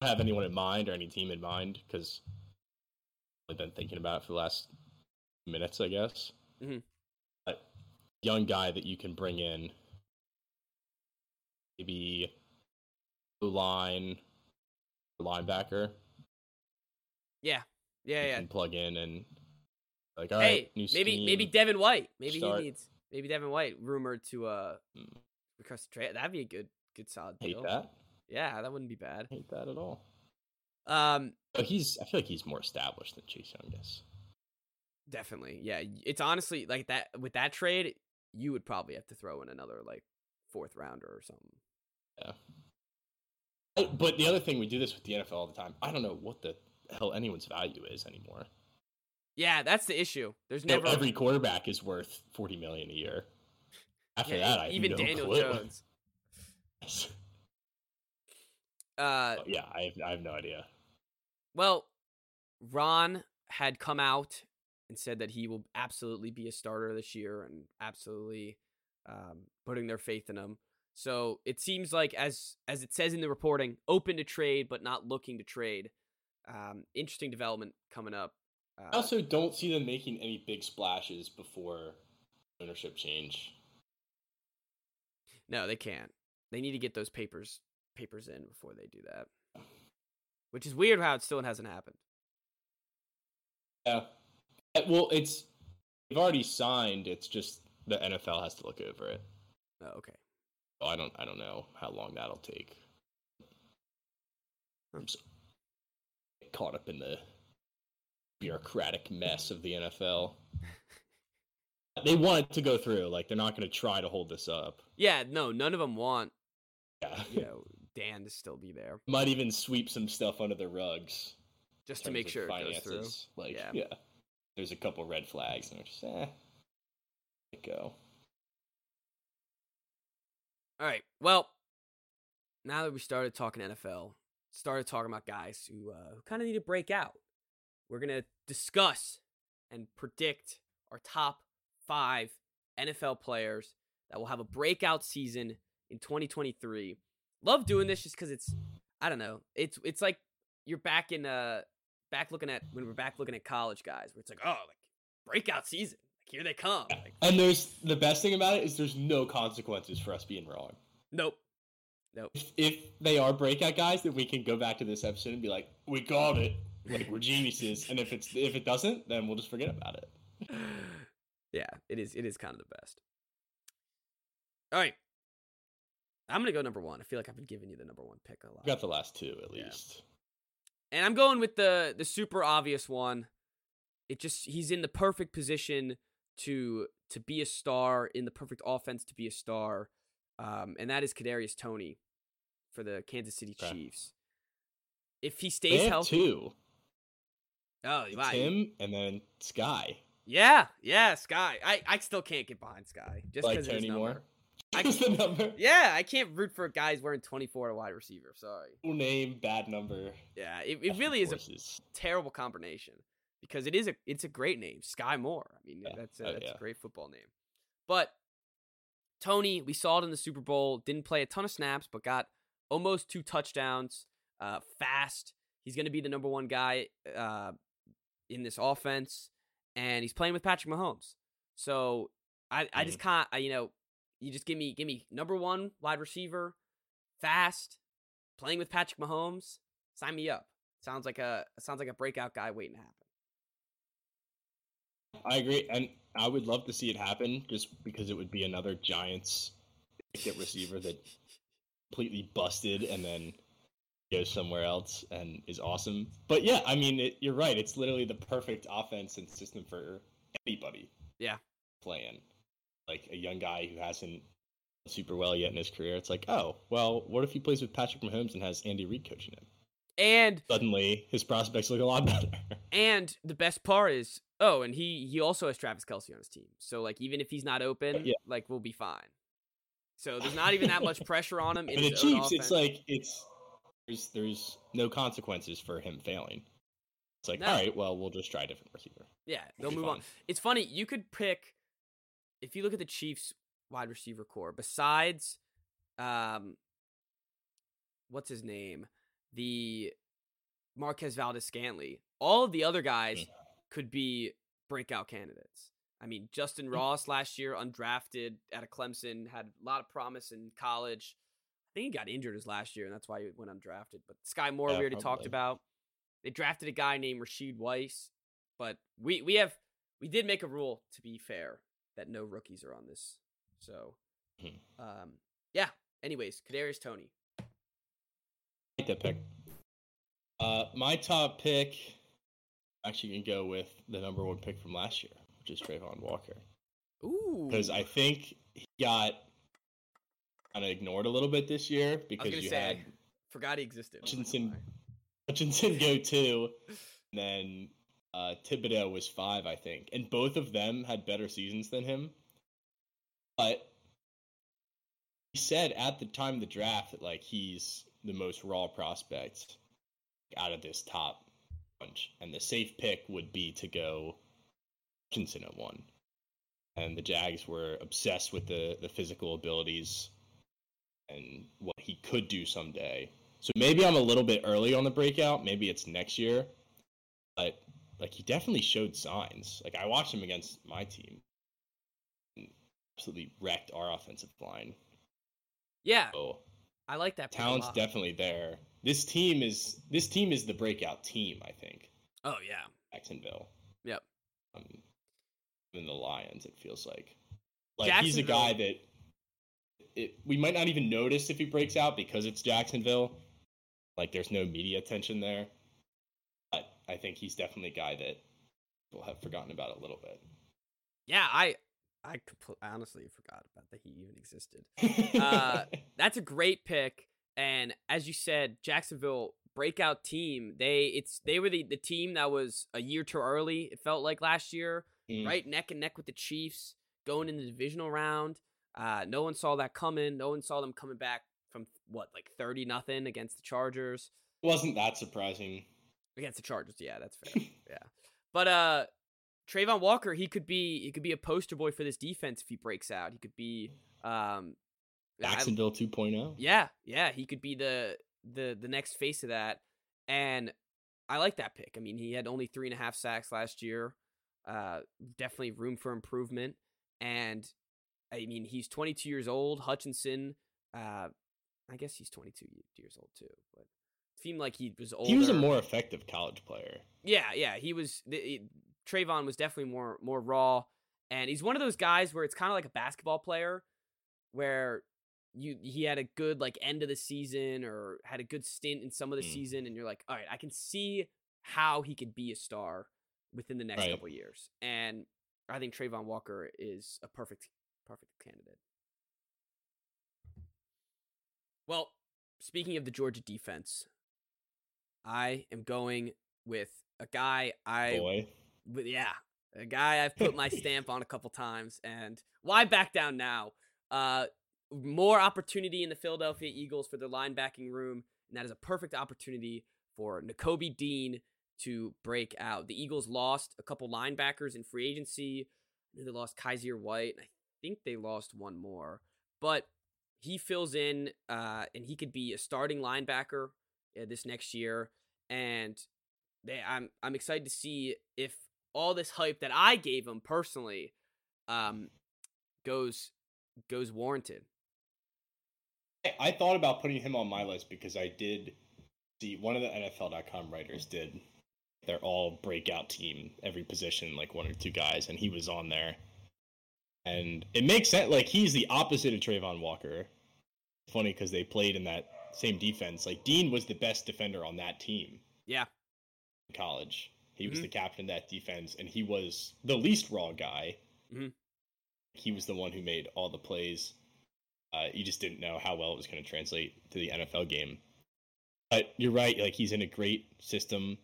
Don't have anyone in mind or any team in mind because I've been thinking about it for the last minutes, I guess. Mhm. Young guy that you can bring in, maybe blue line linebacker. yeah, yeah, you yeah. can plug in and like all right, hey, new maybe maybe. Devin White. Maybe Start. he needs maybe Devin White rumored to uh Mm. request a trade. That'd be a good good solid deal. hate that. Yeah, that wouldn't be bad. Hate that at all. Um, But he's I feel like he's more established than Chase Young is. Definitely. Yeah. It's honestly like that with that trade, you would probably have to throw in another like fourth rounder or something. I, but the other thing we do this with the NFL all the time. I don't know what the hell anyone's value is anymore. Yeah, that's the issue. There's know, every quarterback is worth forty million a year. After yeah, that, I even no Daniel clue. Jones. Uh Oh, yeah, I have, I have no idea. well, Ron had come out and said that he will absolutely be a starter this year and absolutely um, putting their faith in him. So it seems like, as as it says in the reporting, open to trade but not looking to trade. Um, interesting development coming up. Uh, I also don't see them making any big splashes before ownership change. No, they can't. They need to get those papers papers in before they do that. Which is weird how it still hasn't happened. Yeah. Uh, Well, it's they've already signed. It's just the NFL has to look over it. Oh, okay. So I don't I don't know how long that'll take. I'm so caught up in the bureaucratic mess of the NFL. they want it to go through. Like they're not going to try to hold this up. Yeah, no, none of them want Yeah. you know Dan to still be there Might even sweep some stuff under the rugs. just to make sure it goes through. Like Yeah. yeah. There's a couple red flags and they're just eh. let go. All right. Well, now that we started talking NFL, started talking about guys who uh, who kind of need to break out, we're gonna discuss and predict our top five NFL players that will have a breakout season in 2023. Love doing this just because it's I don't know. It's it's like you're back in uh back looking at when we're back looking at college guys where it's like oh like breakout season like here they come like And there's the best thing about it is there's no consequences for us being wrong. nope nope If, if they are breakout guys, then we can go back to this episode and be like, "We called it." like we're geniuses, and if it's if it doesn't, then we'll just forget about it. yeah, it is. It is kind of the best. All right, I'm gonna go number one. I feel like I've been giving you the number one pick a lot. We got the last two at least. And I'm going with the the super obvious one. It just he's in the perfect position to to be a star in the perfect offense to be a star, um, and that is Kadarius Toney for the Kansas City Okay. Chiefs. If he stays healthy, two. oh It's wow, him and then Skyy. yeah, yeah, Skyy. I I still can't get behind Skyy just because his Toney. Moore. I- the number. Yeah, I can't root for guys wearing 24 at wide receiver. Sorry. Full name, bad number. Yeah, it, it really is a terrible combination because it is a it's a great name, Skyy Moore. I mean, Yeah. that's a, Oh, that's yeah. a great football name. But Toney, we saw it in the Super Bowl. Didn't play a ton of snaps, but got almost two touchdowns. Uh, fast. He's going to be the number one guy uh, in this offense, and he's playing with Patrick Mahomes. So I I just can't. I, you know, you just give me give me number one wide receiver, fast, playing with Patrick Mahomes. Sign me up. Sounds like a sounds like a breakout guy waiting to happen. I agree, and I would love to see it happen, just because it would be another Giants get receiver that completely busted and then goes somewhere else and is awesome. But yeah, I mean, it, you're right. It's literally the perfect offense and system for anybody. Yeah. playing like a young guy who hasn't super well yet in his career. It's like, oh, well, what if he plays with Patrick Mahomes and has Andy Reid coaching him? And Suddenly, his prospects look a lot better. and the best part is, oh, and he he also has Travis Kelce on his team. So like even if he's not open, yeah. like we'll be fine. So there's not even that much pressure on him. In the Chiefs, it's like it's there's there's no consequences for him failing. It's like, No. all right, well, we'll just try a different receiver. yeah, they'll move on. It's funny. You could pick if you look at the Chiefs wide receiver core. Besides, um, what's his name? The Marquez Valdes-Scantling. All of the other guys Mm. could be breakout candidates. I mean, Justin Mm. Ross last year, undrafted out of Clemson, had a lot of promise in college. I think he got injured his last year, and that's why he went undrafted. But Skyy Moore, Yeah, we already talked about. They drafted a guy named Rashee Rice, but we we have we did make a rule to be fair that no rookies are on this. So, Mhm. um, yeah. Anyways, Kadarius Toney. I like that pick. Uh, my top pick, actually, can go with the number one pick from last year, which is Travon Walker, Ooh, because I think he got kind of ignored a little bit this year because you say, had forgot he existed. I'm not gonna Hutchinson. Hutchinson go two, and then uh, Thibodeaux was five, I think, and both of them had better seasons than him. But he said at the time of the draft that like he's the most raw prospect out of this top bunch, and the safe pick would be to go Hutchinson at one. And the Jags were obsessed with the the physical abilities and what he could do someday. So maybe I'm a little bit early on the breakout. Maybe it's next year. But like he definitely showed signs. Like I watched him against my team. and Absolutely wrecked our offensive line. Yeah, So I like that. talent's definitely there. This team is this team is the breakout team, I think. Oh yeah. Jacksonville. Yep. Um than the Lions, it feels like. Like he's a guy that it, we might not even notice if he breaks out because it's Jacksonville. Like there's no media attention there. I think he's definitely a guy that people have forgotten about a little bit. Yeah, I I compl- I honestly forgot about that he even existed. Uh, That's a great pick, and as you said, Jacksonville breakout team. They it's they were the the team that was a year too early. It felt like last year, Mm. right neck and neck with the Chiefs going in the divisional round. Uh, no one saw that coming. No one saw them coming back from what like thirty nothing against the Chargers. wasn't that surprising. Against the Chargers, yeah, that's fair. yeah, but uh, Travon Walker, he could be he could be a poster boy for this defense if he breaks out. He could be um, Jacksonville oh. 2.0. yeah, yeah, he could be the the the next face of that, and I like that pick. I mean, he had only three and a half sacks last year. Uh, definitely room for improvement, and I mean, he's 22 years old. Hutchinson, uh, I guess he's 22 years old too, but seemed like he was older. He was a more effective college player. Yeah, yeah, he was. The, Travon was definitely more more raw, and he's one of those guys where it's kind of like a basketball player, where you he had a good like end of the season or had a good stint in some of the Mm. season, and you're like, all right, I can see how he could be a star within the next Right. couple years, and I think Travon Walker is a perfect perfect candidate. Well, speaking of the Georgia defense, I am going with a guy I Boy. yeah, a guy I've put my stamp on a couple times, and why back down now? Uh, more opportunity in the Philadelphia Eagles for their linebacking room, and that is a perfect opportunity for Nakobe Dean to break out. The Eagles lost a couple linebackers in free agency. They lost Kyzir White, and I think they lost one more, but he fills in, uh, and he could be a starting linebacker uh, this next year, and they, I'm I'm excited to see if all this hype that I gave him personally um goes goes warranted. I- thought about putting him on my list because I did see one of the NFL.com writers did their all breakout team, every position, like one or two guys, and he was on there. And it makes sense. Like he's the opposite of Travon Walker. Funny because they played in that same defense. Like Dean was the best defender on that team Yeah. in college. He was Mhm. the captain of that defense, and he was the least raw guy. Mhm. He was the one who made all the plays. Uh, you just didn't know how well it was going to translate to the NFL game. But you're right; like he's in a great system.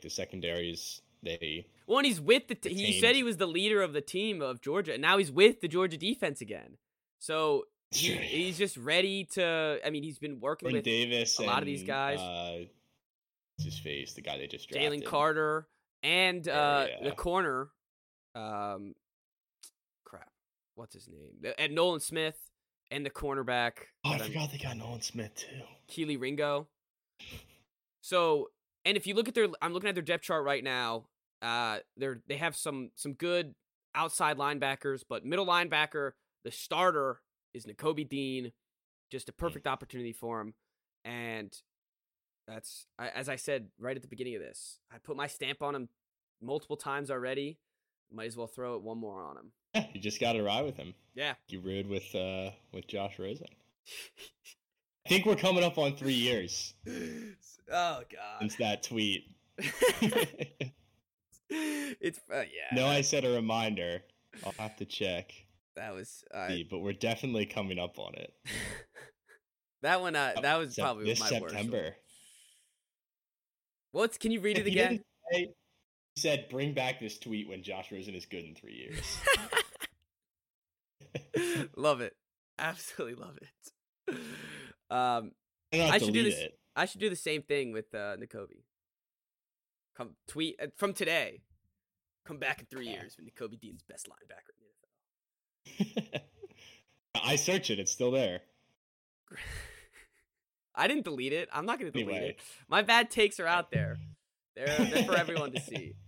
The secondaries, they Well, and he's with the. T- he said he was the leader of the team of Georgia, and now he's with the Georgia defense again. So he, he's just ready to. I mean, he's been working with Davis, a lot of these guys. Uh, his face, the guy they just drafted. Jalen Carter and Oh, uh, yeah. the corner. Um, crap, what's his name? And Nolan Smith and the cornerback. Oh, I I'm- forgot they got Nolan Smith too. Kelee Ringo. So, and if you look at their, I'm looking at their depth chart right now. Uh, they're they have some some good outside linebackers, but middle linebacker, the starter is Nakobe Dean. Just a perfect opportunity for him, and that's I, as I said right at the beginning of this. I put my stamp on him multiple times already. Might as well throw it one more on him. Yeah, you just got to ride with him. Yeah. You rode with uh with Josh Rosen. I think we're coming up on three years oh God. since that tweet. it's uh, yeah. no, I said a reminder. I'll have to check. That was uh, See, but we're definitely coming up on it. that one. Uh, that was probably this my worst. September. one. What's? Can you read it He again? didn't say- He said, "Bring back this tweet when Josh Rosen is good in three years." love it. Absolutely love it. Um, I don't have I to should do this- it. I should do the same thing with uh, Nakobe. Come tweet uh, from today. Come back in three years when Nakobe Dean's best linebacker in the NFL. I search it; it's still there. I didn't delete it. I'm not going to delete Anyway. it. My bad takes are out there. They're, they're for everyone to see.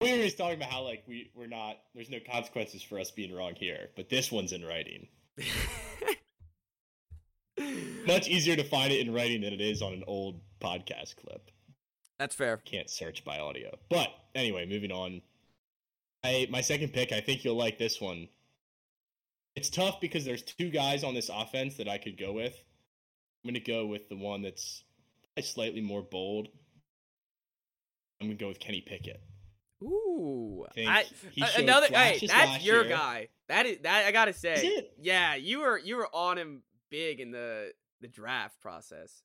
We were just talking about how like we we're not. There's no consequences for us being wrong here, but this one's in writing. Much easier to find it in writing than it is on an old podcast clip. That's fair. Can't search by audio. But anyway, moving on. I my second pick. I think you'll like this one. It's tough because there's two guys on this offense that I could go with. I'm gonna go with the one that's slightly more bold. I'm gonna go with Kenny Pickett. Ooh, I, showed another. Hey, that's your year. guy. That is that. I gotta say, yeah, you were you were on him big in the the draft process.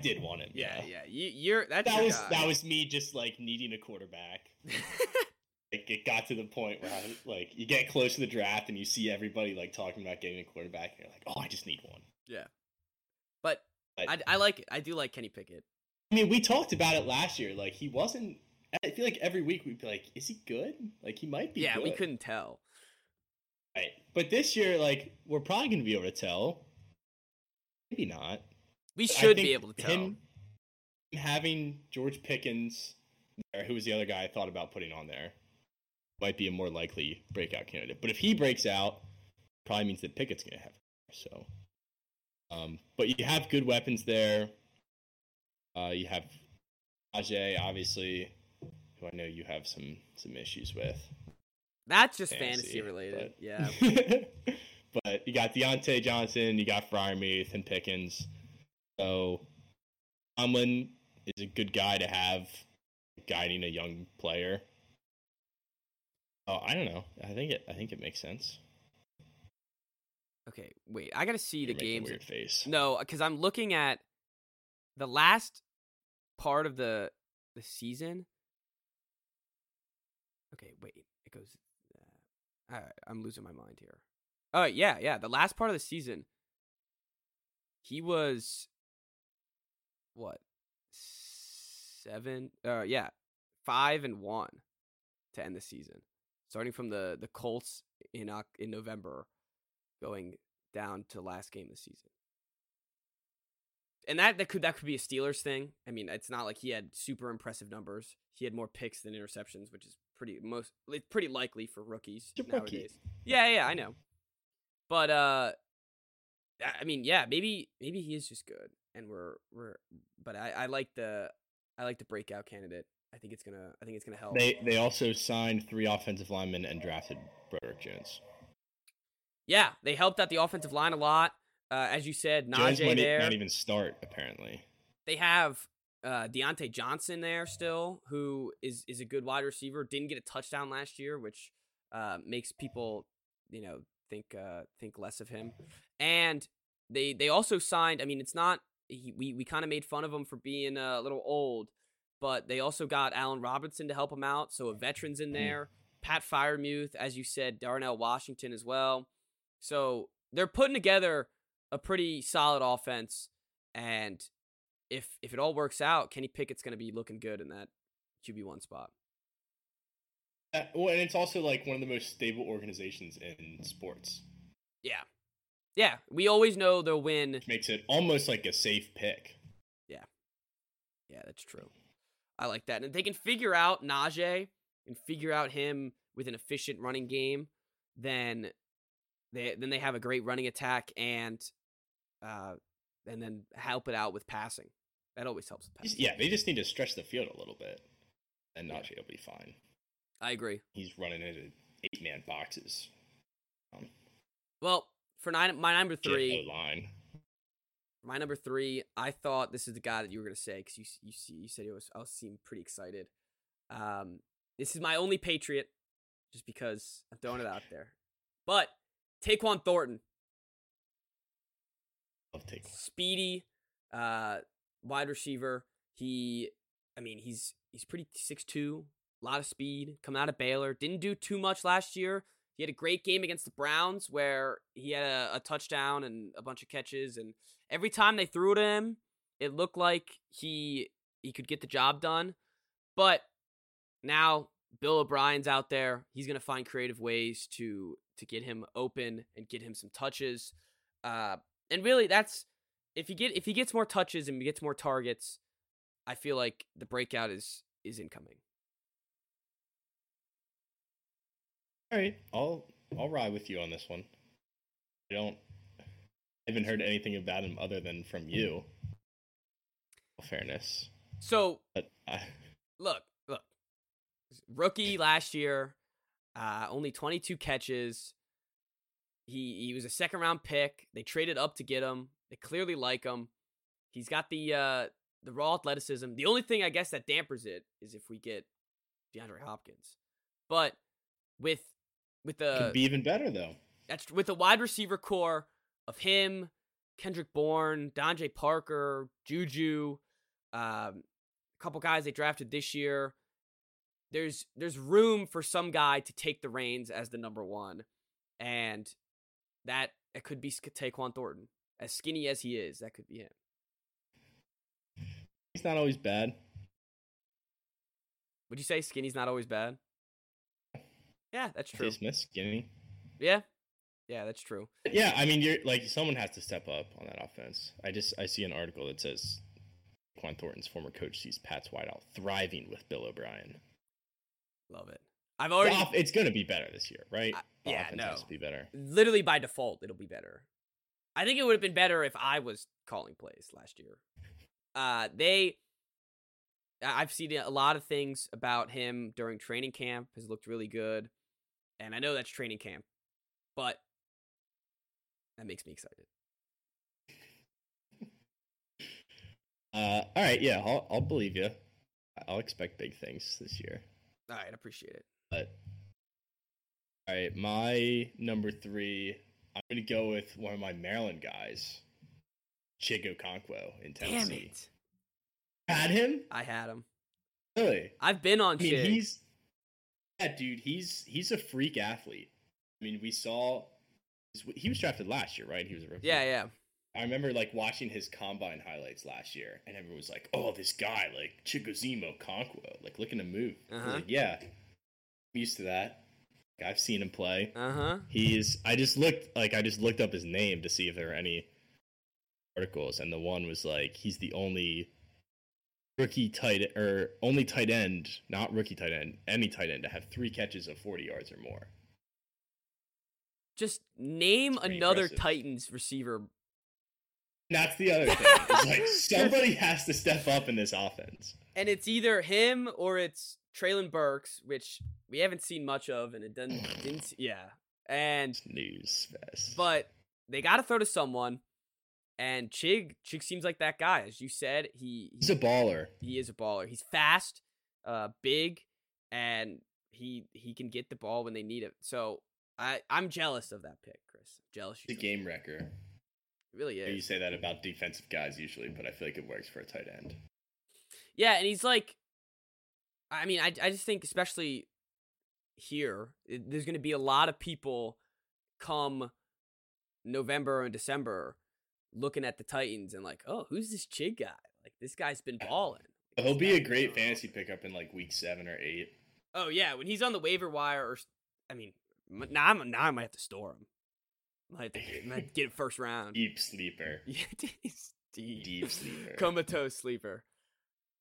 I did want him. Yeah, Yeah, yeah. You, you're that's That your was guy. that was me just like needing a quarterback. Like it got to the point where I, like you get close to the draft and you see everybody like talking about getting a quarterback and you're like, oh, I just need one. yeah, but But- I, I like it. I do like Kenny Pickett. I mean, we talked about it last year. Like he wasn't. I feel like every week we'd be like, is he good? Like he might be. Yeah, we couldn't tell. Right. But this year, like we're probably gonna be able to tell. Maybe not. We should be able to tell. Him having George Pickens, there, who was the other guy I thought about putting on there, might be a more likely breakout candidate. But if he breaks out, probably means that Pickett's going to have. So, um, but you have good weapons there. Uh, you have Najee, obviously, who I know you have some some issues with. That's just fantasy, fantasy related. But... Yeah. but you got Diontae Johnson, you got Freiermuth and Pickens. So Tomlin is a good guy to have guiding a young player. Oh, I don't know. I think it. I think it makes sense. Okay, wait. I gotta see You're the games. Weird face. No, because I'm looking at the last part of the the season. Okay, wait. It goes. Uh, I'm losing my mind here. Oh yeah, yeah. The last part of the season, he was what seven? Uh, yeah, five and one to end the season. Starting from the the Colts in in November, going down to last game of the season. And that that could that could be a Steelers thing. I mean, it's not like he had super impressive numbers. He had more picks than interceptions, which is pretty most it's pretty likely for rookies nowadays. Rookie. Yeah, yeah, I know. But uh I mean, yeah, maybe maybe he is just good and we're we're but I I like the I like the breakout candidate. I think it's gonna. I think it's gonna help. They they also signed three offensive linemen and drafted Broderick Jones. Yeah, they helped out the offensive line a lot. Uh, as you said, Jones Najee might there. Not even start apparently. They have uh, Diontae Johnson there still, who is is a good wide receiver. Didn't get a touchdown last year, which uh, makes people you know think uh, think less of him. And they they also signed. I mean, it's not he, we we kind of made fun of him for being a little old, but they also got Allen Robinson to help him out, so a veteran's in mm. there. Pat Freiermuth, as you said, Darnell Washington as well. So they're putting together a pretty solid offense, and if if it all works out, Kenny Pickett's going to be looking good in that QB one spot. Uh, well, and it's also like one of the most stable organizations in sports. Yeah, yeah, we always know they'll win. Which makes it almost like a safe pick. Yeah. Yeah, that's true. I like that. And if they can figure out Najee and figure out him with an efficient running game, then they then they have a great running attack and uh and then help it out with passing. That always helps. Yeah, they just need to stretch the field a little bit, and Najee will be fine. I agree. He's running into eight man boxes. Um, well, for nine, my number three. line. My number three, I thought this is the guy that you were gonna say because you you see you said it was I was seem pretty excited. Um, this is my only Patriot, just because I'm throwing it out there. But Tyquan Thornton, Love Tyquan. speedy, uh, wide receiver. He, I mean, he's he's pretty six two, a lot of speed. Coming out of Baylor, didn't do too much last year. He had a great game against the Browns where he had a, a touchdown and a bunch of catches, and every time they threw to him, it looked like he he could get the job done. But now Bill O'Brien's out there. He's gonna find creative ways to to get him open and get him some touches. Uh, and really, that's if he get if he gets more touches and gets more targets, I feel like the breakout is is incoming. All right, I'll I'll ride with you on this one. I don't I haven't heard anything about him other than from you. Fairness. So but I... look, look. Rookie last year, uh, only 22 catches. He he was a second round pick. They traded up to get him. They clearly like him. He's got the uh the raw athleticism. The only thing I guess that dampers it is if we get DeAndre Hopkins. But with with the could be even better though. That's with the wide receiver core of him, Kendrick Bourne, DeVante Parker, Juju, um, a couple guys they drafted this year. There's there's room for some guy to take the reins as the number one, and that it could be Tyquan Thornton. As skinny as he is, that could be him. He's not always bad. Would you say skinny's not always bad? Yeah, that's true. Smith skinny. Yeah, yeah, that's true. Yeah, I mean, you're like someone has to step up on that offense. I just I see an article that says Quan Thornton's former coach sees Pat's wideout thriving with Bill O'Brien. Love it. I've already. Off, it's going to be better this year, right? Yeah, no. Has to be better. Literally by default, it'll be better. I think it would have been better if I was calling plays last year. Uh, they I've seen a lot of things about him during training camp. Has looked really good, and I know that's training camp, but that makes me excited. Uh, all right, yeah, I'll I'll believe you. I'll expect big things this year. All right, appreciate it. But all right, my number three, I'm gonna go with one of my Maryland guys, Chig Okonkwo in Damn Tennessee. it! Had him I had him. really? I've been on I mean, he's dude. He's he's a freak athlete. I mean, we saw he was drafted last year, right? He was a rookie. Yeah, yeah. I remember like watching his combine highlights last year, and everyone was like, "Oh, this guy, like Chigoziem Okonkwo, like looking to move." Uh-huh. like, yeah, I'm used to that. Like, I've seen him play. Uh huh. He's. I just looked like I just looked up his name to see if there were any articles, and the one was like he's the only rookie tight or only tight end, not rookie tight end, any tight end to have three catches of forty yards or more. Just name another impressive. Titans receiver. That's the other thing. It's like somebody has to step up in this offense. And it's either him or it's Treylon Burks, which we haven't seen much of, and it doesn't. Didn't, yeah. And News fest. but they got to throw to someone, and Chig Chig seems like that guy, as you said. He he's a baller. he is a baller. He's fast, uh, big, and he he can get the ball when they need it. So I I'm jealous of that pick, Chris. Jealous. He's a game wrecker. It really You say that about defensive guys usually, but I feel like it works for a tight end. Yeah, and he's like, I mean, I I just think especially here, it, there's going to be a lot of people come November and December looking at the Titans and like, oh, who's this Chig guy? Like this guy's been balling. He'll be a great fantasy pickup in like week seven or eight. Oh yeah, when he's on the waiver wire, or I mean, now I'm now I might have to store him. Might have to get, might get it first round. Deep sleeper. Yeah, deep, Deep sleeper. comatose sleeper.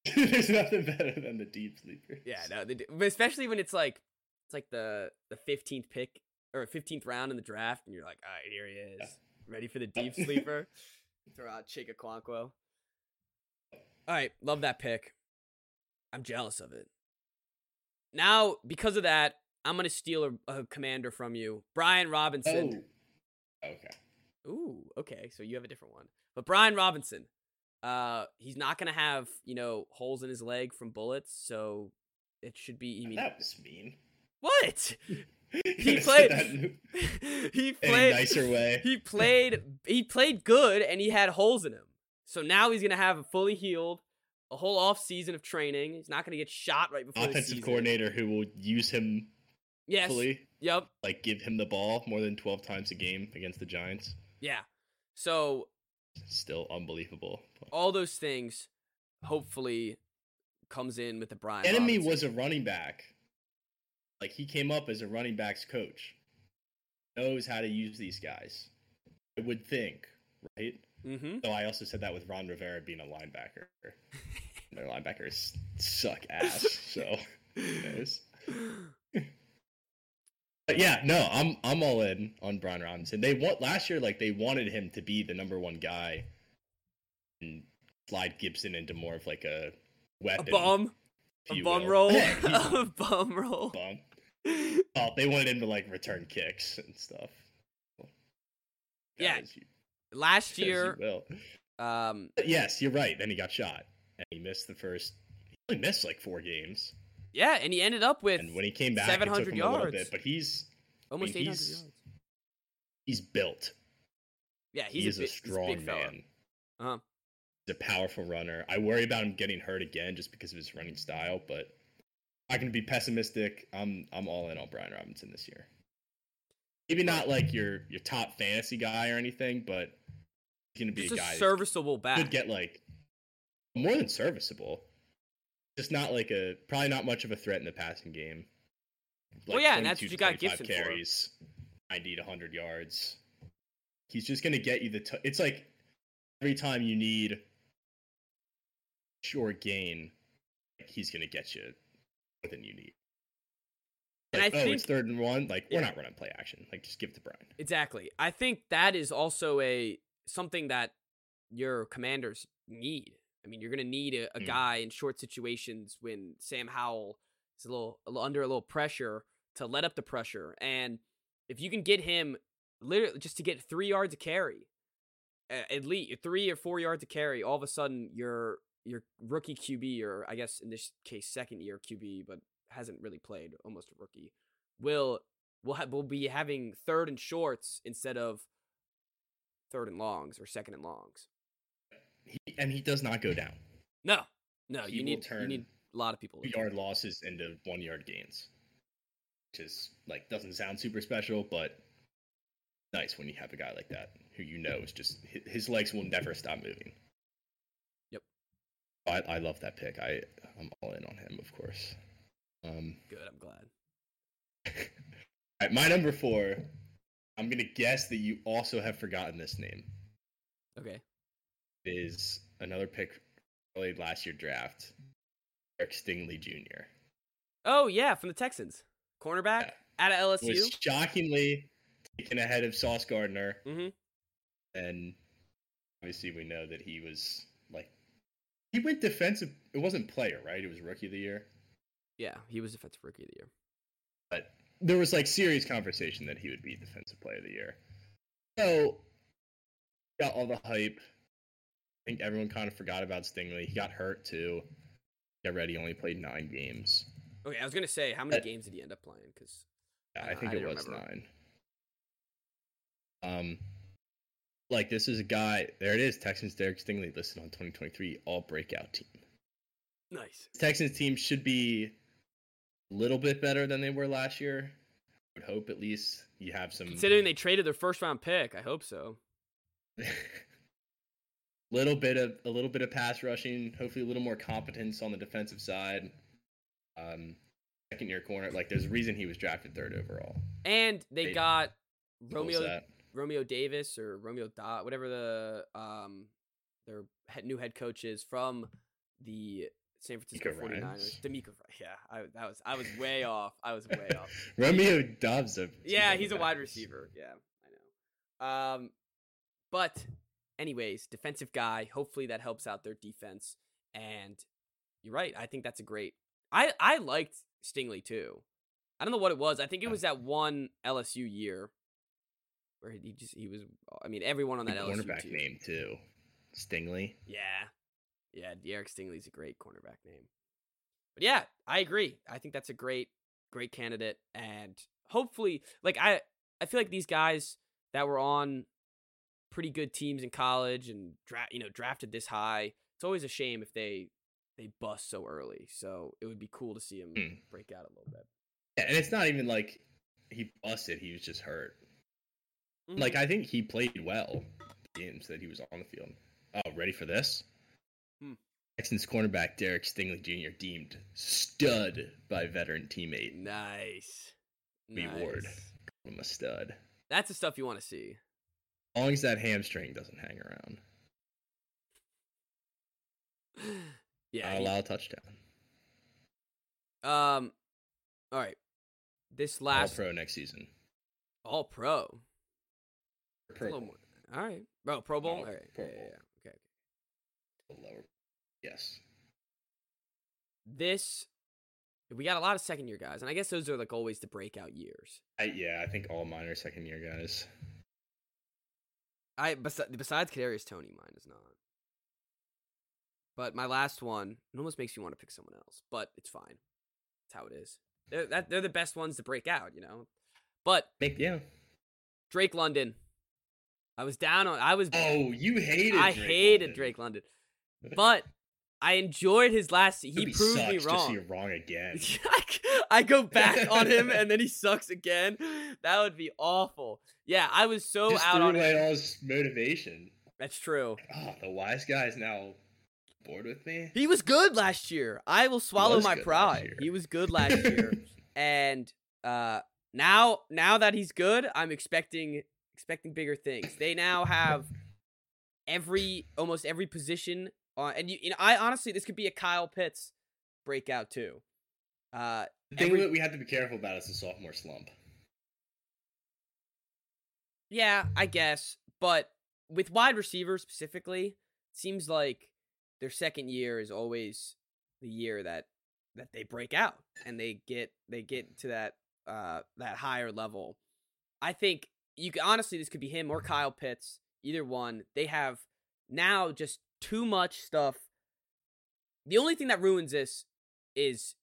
There's nothing better than the deep sleeper. Yeah, no, but especially when it's like it's like the the fifteenth pick or fifteenth round in the draft, and you're like, all right, here he is, ready for the deep sleeper. Throw out Chig Okonkwo. All right, love that pick. I'm jealous of it. Now, because of that, I'm gonna steal a, a commander from you, Brian Robinson. Oh. Okay. Ooh, okay, so you have a different one. But Brian Robinson, uh, he's not gonna have you know holes in his leg from bullets, so it should be. I mean, that was mean. what? He played. he a played. nicer way. He played. He played good, and he had holes in him. So now he's gonna have a fully healed, a whole off season of training. He's not gonna get shot right before the Offensive coordinator who will use him Yes. fully, Yep. like give him the ball more than 12 times a game against the Giants. Yeah. So Still unbelievable. all those things, hopefully, comes in with the Brian. Enemy Robinson. was a running back. Like he came up as a running backs coach. Knows how to use these guys. I would think, right? Mm-hmm. Though I also said that with Ron Rivera being a linebacker. Their linebackers suck ass. So? But yeah, no, I'm I'm all in on Brian Robinson. They want last year, like they wanted him to be the number one guy, and slide Gibson into more of like a a weapon. bum. if A bum will. roll. A bum roll. bum. Oh, they wanted him to like return kicks and stuff. Yeah, you- Last year, um, yes, you're right. Then he got shot, and he missed the first. He only missed like four games, yeah, and he ended up with and when he came back, it 700 took him a little yards. bit. But he's almost mean, 800 he's- yards. he's built. Yeah, he's he is a, a, he's strong big man. Uh-huh. He's a powerful runner. I worry about him getting hurt again just because of his running style, but I can be pessimistic. I'm I'm all in on Brian Robinson this year. Maybe not like your your top fantasy guy or anything, but he's gonna be Just a guy serviceable back. could get like more than serviceable. Just not like a probably not much of a threat in the passing game. Well, yeah, and that's what you got 25 Gibson for. carries, ninety to hundred yards. He's just gonna get you the. T- it's like every time you need short gain, he's gonna get you more than you need. And I oh, think- it's third and one. Like Yeah. we're not running play action. Like just give it to Brian. Exactly. I think that is also a something that your commanders need I mean, you're going to need a, a Mm. guy in short situations when Sam Howell is a little, a little under a little pressure to let up the pressure. And if you can get him literally just to get three yards of carry, at least three or four yards of carry, all of a sudden your your rookie QB, or I guess in this case second year QB, but hasn't really played, almost a rookie, will will ha- will be having third and shorts instead of third and longs or second and longs. He, and he does not go down. No, no, He you need you need a lot of people. Yard losses into one yard gains, which is like doesn't sound super special, but nice when you have a guy like that who you know is just his legs will never stop moving. I, I love that pick. I I'm all in on him, of course. Um, Good, I'm glad. all right, my number four. I'm gonna guess that you also have forgotten this name. Okay. Is another pick early last year draft, Derek Stingley Jr. Oh yeah, from the Texans, cornerback Yeah. out of LSU. was shockingly taken ahead of Sauce Gardner, mm-hmm. and obviously we know that he was like he went defensive. It wasn't player, right? It was rookie of the year, Yeah, he was defensive rookie of the year. but there was like serious conversation that he would be defensive player of the year. So got all the hype. I think everyone kind of forgot about Stingley. He got hurt too. Get ready, only played nine games. Okay, I was gonna say how many But- games did he end up playing? Because Yeah, I I think I it was remember. nine. Um, like this is a guy. There it is. Texans Derek Stingley listed on 2023 All Breakout Team. nice. Texans team should be a little bit better than they were last year. I would hope at least you have some Considering they traded their first round pick, I hope so. little bit of a little bit of pass rushing. Hopefully, a little more competence on the defensive side. Um, second year corner. Like there's a reason he was drafted third overall. And they They- got Romeo? Romeo Davis or Romeo Dot, whatever the um their head, new head coach is from the San Francisco DeMeco 49ers. Ryans? DeMeco, yeah, I that was I was way off. I was way off. Romeo Dobbs. Yeah, he's a wide receiver. Yeah, I know. Um, but anyways, defensive guy. Hopefully that helps out their defense. And you're right. I think that's a great. I I liked Stingley too. I don't know what it was. I think it was that one LSU year where he just he was. I mean, everyone on that LSU cornerback team. name too. Stingley. Yeah, yeah. Derek Stingley's a great cornerback name. But yeah, I agree. I think that's a great, great candidate, and hopefully, like I, I feel like these guys that were on pretty good teams in college and draft, you know, drafted this high. It's always a shame if they they bust so early. So it would be cool to see him Hmm. break out a little bit. Yeah, and it's not even like he busted. He was just hurt. Mhm. Like I think he played well games that he was on the field. Oh, ready for this? Hmm. Texans cornerback Derek Stingley Jr. deemed stud by veteran teammate. nice, Lee nice. Ward. I'm a stud. That's the stuff you want to see. As long as that hamstring doesn't hang around, yeah, I'll he- allow a touchdown. Um, all right. This last All pro next season. all pro. That's a Pro little Bowl. more. All right, bro. Pro Bowl. No, all right. Pro yeah, yeah, Bowl. yeah. Okay. Lower. Yes. This we got a lot of second year guys, and I guess those are like always the breakout years. I, yeah, I think all mine are second year guys. I besi- besides Kadarius Toney, mine is not. But my last one, it almost makes me want to pick someone else, but it's fine. It's how it is. They're that, they're the best ones to break out, you know. But Make yeah. Drake London, I was down on. I was. Oh, you hated. I Drake hated London. Drake London, but I enjoyed his last. He Hope proved me wrong. you're wrong again. I go back on him and then he sucks again. That would be awful. Yeah, I was so Just out threw on away him. all his motivation. That's true. Oh, the wise guy is now bored with me. He was good last year. I will swallow my pride. He was good last year. and uh now now that he's good, I'm expecting expecting bigger things. They now have every almost every position on and you, you know, I honestly this could be a Kyle Pitts breakout too. Uh The thing Every- that we have to be careful about is the sophomore slump. Yeah, I guess. But with wide receivers specifically, seems like their second year is always the year that that they break out and they get they get to that uh that higher level. I think you could honestly this could be him or Kyle Pitts, either one. They have now just too much stuff. The only thing that ruins this is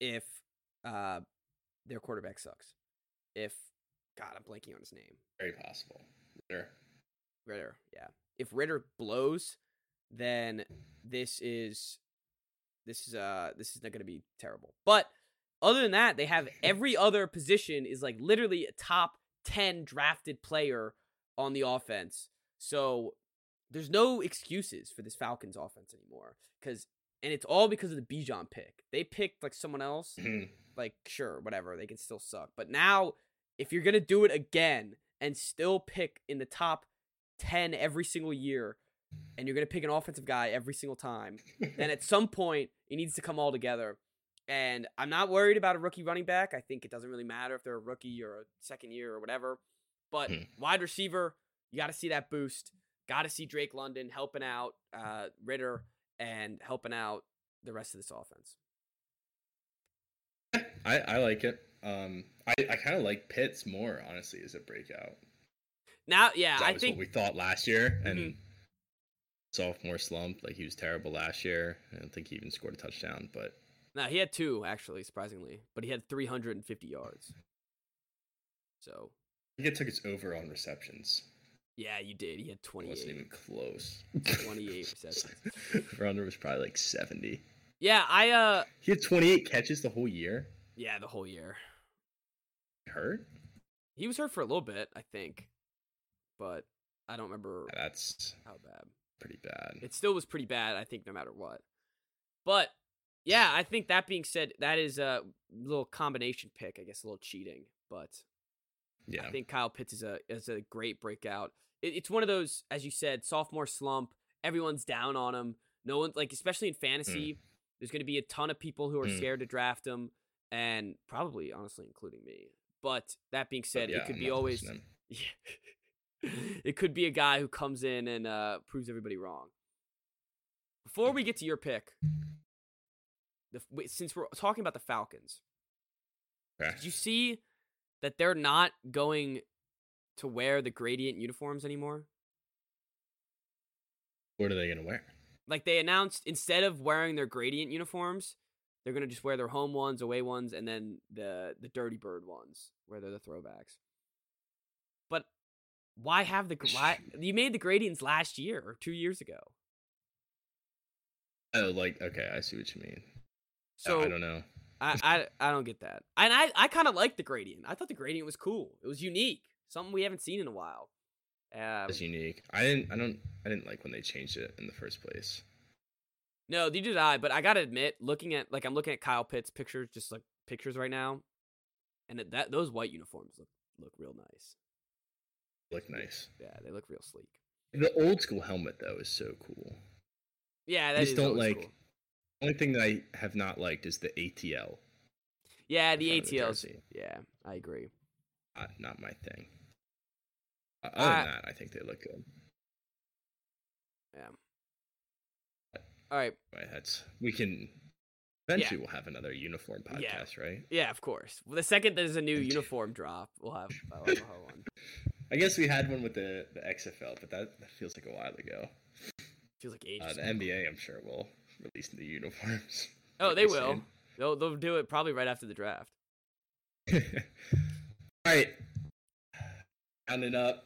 if uh their quarterback sucks. If God, I'm blanking on his name. Very possible. Sure. Ridder, yeah. If Ridder blows, then this is this is uh this is not going to be terrible. But other than that, they have every other position is like literally a top 10 drafted player on the offense. So there's no excuses for this Falcons offense anymore cuz and it's all because of the Bijan pick. They picked like someone else, Mhm. like sure, whatever, they can still suck. But now if you're going to do it again and still pick in the top 10 every single year and you're going to pick an offensive guy every single time, then at some point it needs to come all together. And I'm not worried about a rookie running back. I think it doesn't really matter if they're a rookie or a second year or whatever. But Hmm. wide receiver, you got to see that boost. Got to see Drake London helping out uh, Ridder and helping out the rest of this offense. I, I like it. Um, I, I kind of like Pitts more, honestly, as a breakout. Now, yeah, that I was think what we thought last year, and Mhm. sophomore slump. Like he was terrible last year. I don't think he even scored a touchdown, but no, he had two actually, surprisingly, but he had 350 yards. So I think it took its over on receptions. yeah, you did. He had It wasn't 28. even close. 28 receptions. Runner was probably like seventy. Yeah, I uh, He had twenty eight catches the whole year. yeah, the whole year. Hurt? He was hurt for a little bit, I think, but I don't remember That's how bad. pretty bad. It still was pretty bad, I think, no matter what. But yeah, I think that being said, that is a little combination pick. I guess a little cheating, but yeah. I think Kyle Pitts is a is a great breakout. It, it's one of those, as you said, sophomore slump. Everyone's down on him. No one like, especially in fantasy. There's going to be a ton of people who are Mm. scared to draft him, and probably, honestly, including me. But that being said, yeah, it could I'm be always yeah. it could be a guy who comes in and uh, proves everybody wrong. Before we get to your pick, the, since we're talking about the Falcons, Okay. did you see that they're not going to wear the gradient uniforms anymore? What are they gonna wear? Like they announced, instead of wearing their gradient uniforms, they're gonna just wear their home ones, away ones, and then the the Dirty Bird ones, where they're the throwbacks. But why have the why you made the gradients last year or two years ago? Oh, like okay, I see what you mean. So I don't know. I, I I don't get that. And I I kind of like the gradient. I thought the gradient was cool. It was unique, something we haven't seen in a while. Um, It's unique. I didn't. I don't. I didn't like when they changed it in the first place. no, neither did I. But I gotta admit, looking at like I'm looking at Kyle Pitts pictures, just like pictures right now, and it, that those white uniforms look look real nice. Look nice. Yeah, they look real sleek. The old school helmet though is so cool. Yeah, that I just is don't like. cool. Only thing that I have not liked is the ATL. Yeah, the the yeah, I agree. Not, not my thing. Uh, other I- than that, I think they look good. Yeah. All right. That's we can. Eventually, we'll have another uniform Yeah. podcast, right? Yeah, of course. Well, the second there's a new uniform drop, we'll have, I'll have a one. I guess we had one with the the XFL, but that, that feels like a while ago. Feels like ages. Uh, the ago. NBA, I'm sure, will release the uniforms. Oh, they will. They'll they'll do it probably right after the draft. All right, rounding up,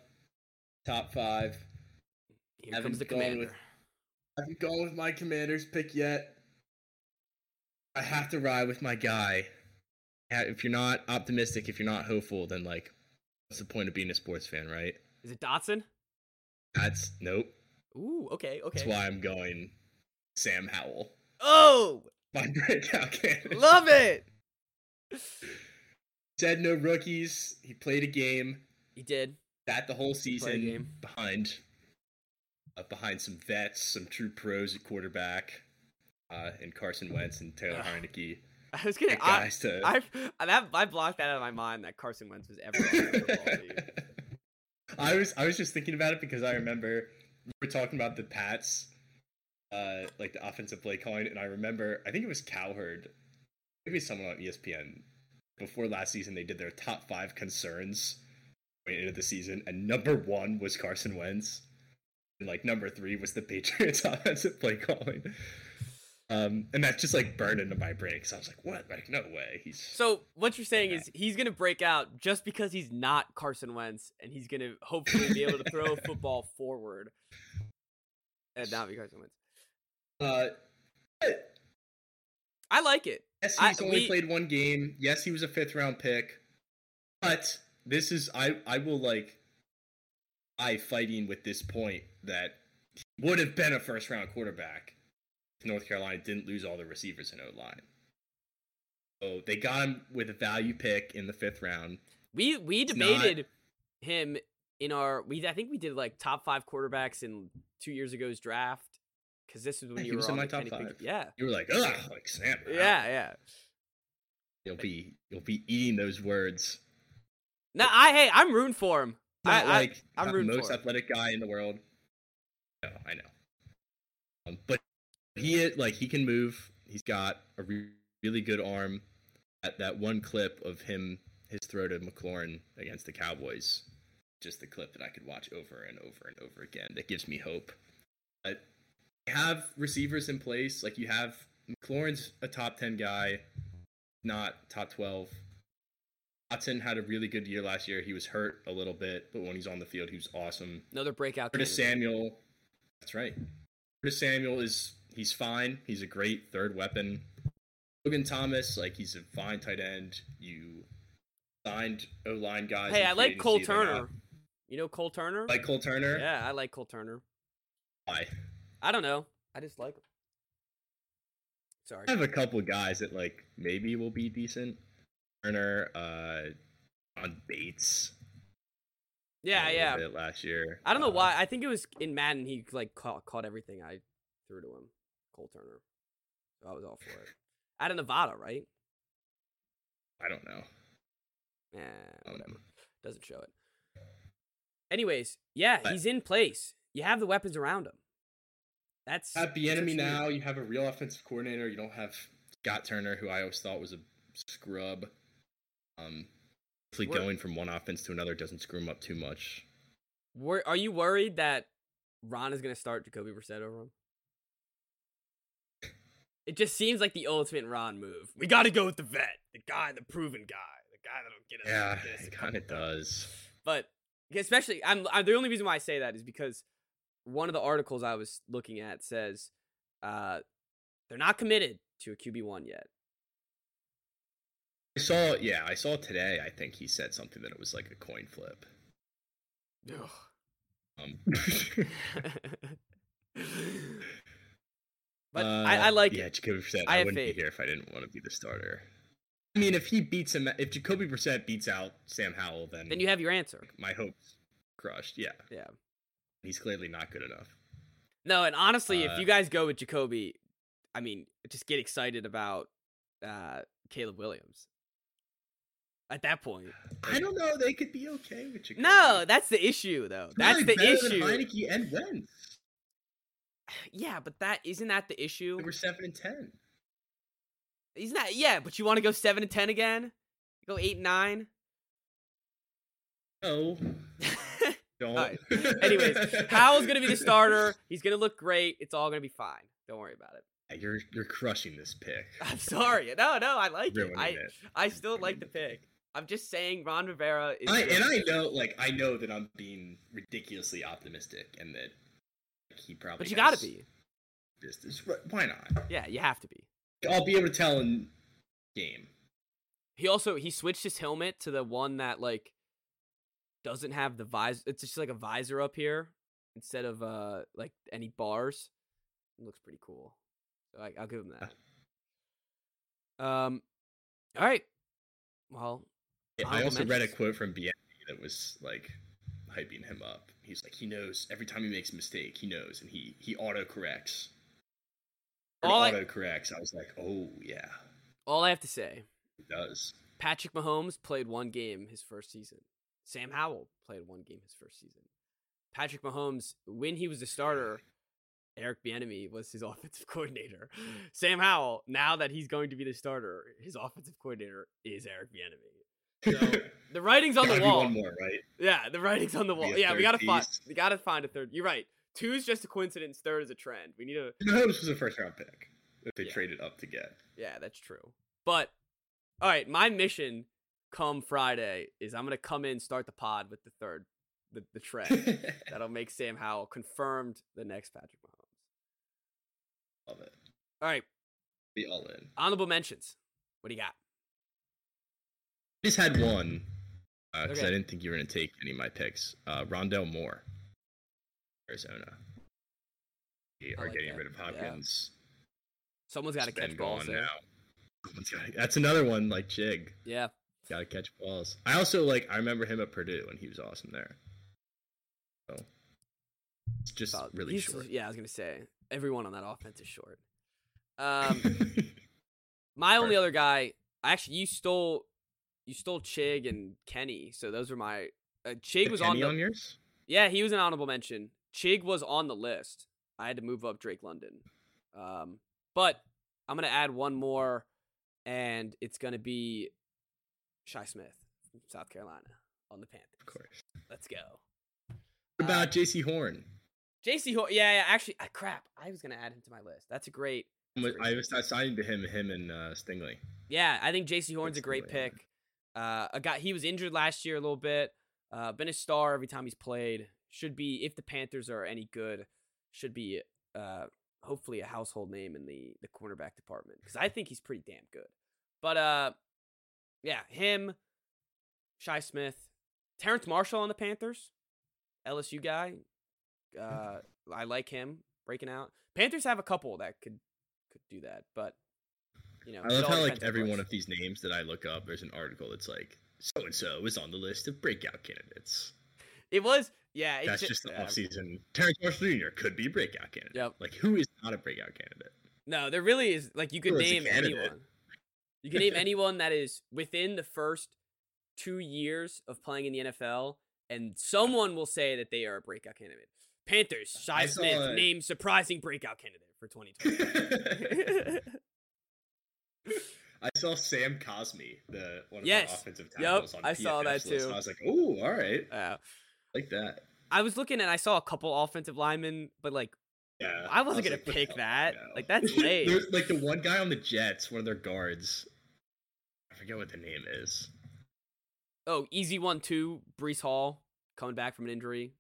top five. Here Haven't comes the commander. with- haven't gone with my commander's pick yet. I have to ride with my guy. If you're not optimistic, if you're not hopeful, then like, what's the point of being a sports fan, right? Is it Dotson? That's nope. Ooh, okay, okay. That's why I'm going Sam Howell. Oh, My breakout candidate. love it. Said no rookies. He played a game. He did. That the whole season behind uh, behind some vets, some true pros at quarterback, uh, and Carson Wentz and Taylor. Heinicke. I was gonna. I, to. I that I blocked that out of my mind that Carson Wentz was ever on the football team. I was I was just thinking about it because I remember we were talking about the Pats uh, like the offensive play calling, and I remember I think it was Cowherd, maybe someone on ESPN before last season. They did their top five concerns going into the season, and number one was Carson Wentz, and like number three was the Patriots offensive play calling. Um, and that just like burned into my brain because I was like, "What? Like, no way." He's So what you're saying Yeah. is he's gonna break out just because he's not Carson Wentz, and he's gonna hopefully be able to throw a football forward and not be Carson Wentz. Uh, but I like it. Yes, I- he's only we- played one game. Yes, he was a fifth round pick. But this is I I will like I fighting with this point that he would have been a first round quarterback if North Carolina didn't lose all the receivers in O line. So they got him with a value pick in the fifth round. We we It's not- debated him in our we I think we did like top five quarterbacks in two years ago's draft because this is when you he were was in on my top five. Yeah, You were like, ugh, like Sam. Howell." yeah, yeah. You'll be you'll be eating those words. No, I hey, I'm rooting for him. I, like I'm not the most for him. athletic guy in the world. No, I know. Um, but he is like he can move. He's got a re- really good arm. That that one clip of him his throw to McLaurin against the Cowboys, just the clip that I could watch over and over and over again. That gives me hope. But have receivers in place. Like you have McLaurin's a top ten guy, not top twelve. Watson had a really good year last year. He was hurt a little bit, but when he's on the field, he was awesome. Another breakout. Curtis candidate. Samuel, that's right. Curtis Samuel is he's fine. He's a great third weapon. Logan Thomas, like he's a fine tight end. You signed O line guys. Hey, I like Cole agency. They're not- Turner. You know Cole Turner? Like Cole Turner. yeah, I like Cole Turner. Why? I don't know. I just like him. Sorry. I have a couple guys that like maybe will be decent. Turner, uh, on Bates. Yeah, yeah. last year. I don't know Uh, why. I think it was in Madden. He like caught, caught everything I threw to him. Cole Turner. So I was all for it. Out of Nevada, right? I don't know. Yeah, Um, whatever. Doesn't show it. Anyways, yeah, But- he's in place. You have the weapons around him. That's At the enemy what you need. now, you have a real offensive coordinator. You don't have Scott Turner, who I always thought was a scrub. Um, hopefully, We're- going from one offense to another doesn't screw him up too much. Wor- are you worried that Ron is going to start Jacoby Brissett over him? It just seems like the ultimate Ron move. We got to go with the vet, the guy, the proven guy, the guy that'll get us. Yeah, it kind of does. but especially I'm, I'm the only reason why I say that is because one of the articles I was looking at says uh, they're not committed to a QB one yet. I saw, yeah, I saw today. I think he said something that it was like a coin flip. Um, but I, I uh, like yeah, it. Jacoby Brissett. I I, wouldn't faith. be here if I didn't want to be the starter. I mean, if he beats him, if Jacoby Brissett beats out Sam Howell, then Then you have your answer. my hopes crushed. Yeah, Yeah. He's clearly not good enough. No, and honestly, if Uh, you guys go with Jacoby, I mean, just get excited about uh, Caleb Williams. At that point, I don't know. They could be okay with Jacoby. no, that's the issue, though. That's Probably the better than issue. Heinicke and Wentz. Yeah, but that isn't that the issue? We're seven and ten. Isn't that yeah? But you want to go seven and ten again? Go eight and nine? No, don't. Alright. Anyways, Howell's gonna be the starter. He's gonna look great. It's all gonna be fine. Don't worry about it. You're you're crushing this pick. I'm sorry. No, no, I like it. I it. I still like the pick. I'm just saying Ron Rivera is. I, and I know, like, I know that I'm being ridiculously optimistic, and that he probably. but you gotta has be. Business. Why not? Yeah, you have to be. I'll be able to tell in game. He also he switched his helmet to the one that like doesn't have the visor. It's just like a visor up here instead of uh like any bars. It looks pretty cool. So I, I'll give him that. Um, all right. Well, I also read a quote from BNB that was like hyping him up. He's like, he knows every time he makes a mistake, he knows, and he he auto corrects. All Auto corrects. I was like, oh yeah, all I have to say, he does. Patrick Mahomes played one game his first season. Sam Howell played one game his first season. Patrick Mahomes, when he was a starter, Eric Bieniemy was his offensive coordinator. Sam Howell, now that he's going to be the starter, his offensive coordinator is Eric Bieniemy. So the writing's on the wall. One more, right? Yeah, the writing's on the wall. Yeah, we gotta find. We gotta find a third. You're right. Two is just a coincidence. Third is a trend. We need a. No, this was a first round pick that they Yeah. traded up to get. Yeah, that's true. But all right, my mission come Friday is I'm gonna come in start the pod with the third, the the trend that'll make Sam Howell confirmed the next Patrick Mahomes. Love it. All right, Be all in. honorable mentions. What do you got? I just had one because Okay. I didn't think you were going to take any of my picks. Uh, Rondale Moore, Arizona. We are like getting that, rid of yeah. Hopkins. Someone's got to catch balls gone there. Someone's gotta- That's another one like Chig. Yeah, Got to catch balls. I also like. I remember him at Purdue and he was awesome there. So it's just solid. really short. Yeah, I was gonna say everyone on that offense is short. Um, my only other guy, actually, you stole, you stole Chig and Kenny, so those were my. Uh, Chig was on Kenny the. on yours. Yeah, he was an honorable mention. Chig was on the list. I had to move up Drake London. Um, but I'm gonna add one more, and it's gonna be Shi Smith from South Carolina on the Panthers. Of course. Let's go. What about Jaycee Horn? Jaycee Horn, yeah, yeah, actually, ah, crap. I was gonna add him to my list. That's a great. that's I was pick. assigned to him, him and uh, Stingley. Yeah, I think Jaycee Horn's a great pick. Uh, a guy he was injured last year a little bit. Uh, been a star every time he's played. Should be if the Panthers are any good, should be uh hopefully a household name in the the cornerback department because I think he's pretty damn good. But uh, yeah, him, Shi Smith, Terrace Marshall on the Panthers, LSU guy. Uh, I like him breaking out. Panthers have a couple that could could do that, but you know, I love how like every one of these names that I look up, there's an article that's like so and so is on the list of breakout candidates. It was, yeah. It's That's ju- just the yeah. offseason. Terrace Marshall Jr. could be a breakout candidate. Yep. Like who is not a breakout candidate? No, there really is. Like you could Who name anyone. You can name anyone that is within the first two years of playing in the NFL, and someone will say that they are a breakout candidate. Panthers, Shi Smith a- named surprising breakout candidate for 2020. I saw Sam Cosme, the one of Yes. the offensive Yep, tackles on the city. I saw that too. I was like, "Oh, all right, Uh, like that." I was looking and I saw a couple offensive linemen, but like Yeah, I wasn't was gonna like, pick "Oh, that. no." Like, that's lame. There's like the one guy on the Jets, one of their guards. I forget what the name is. oh, easy one two, Breece Hall coming back from an injury.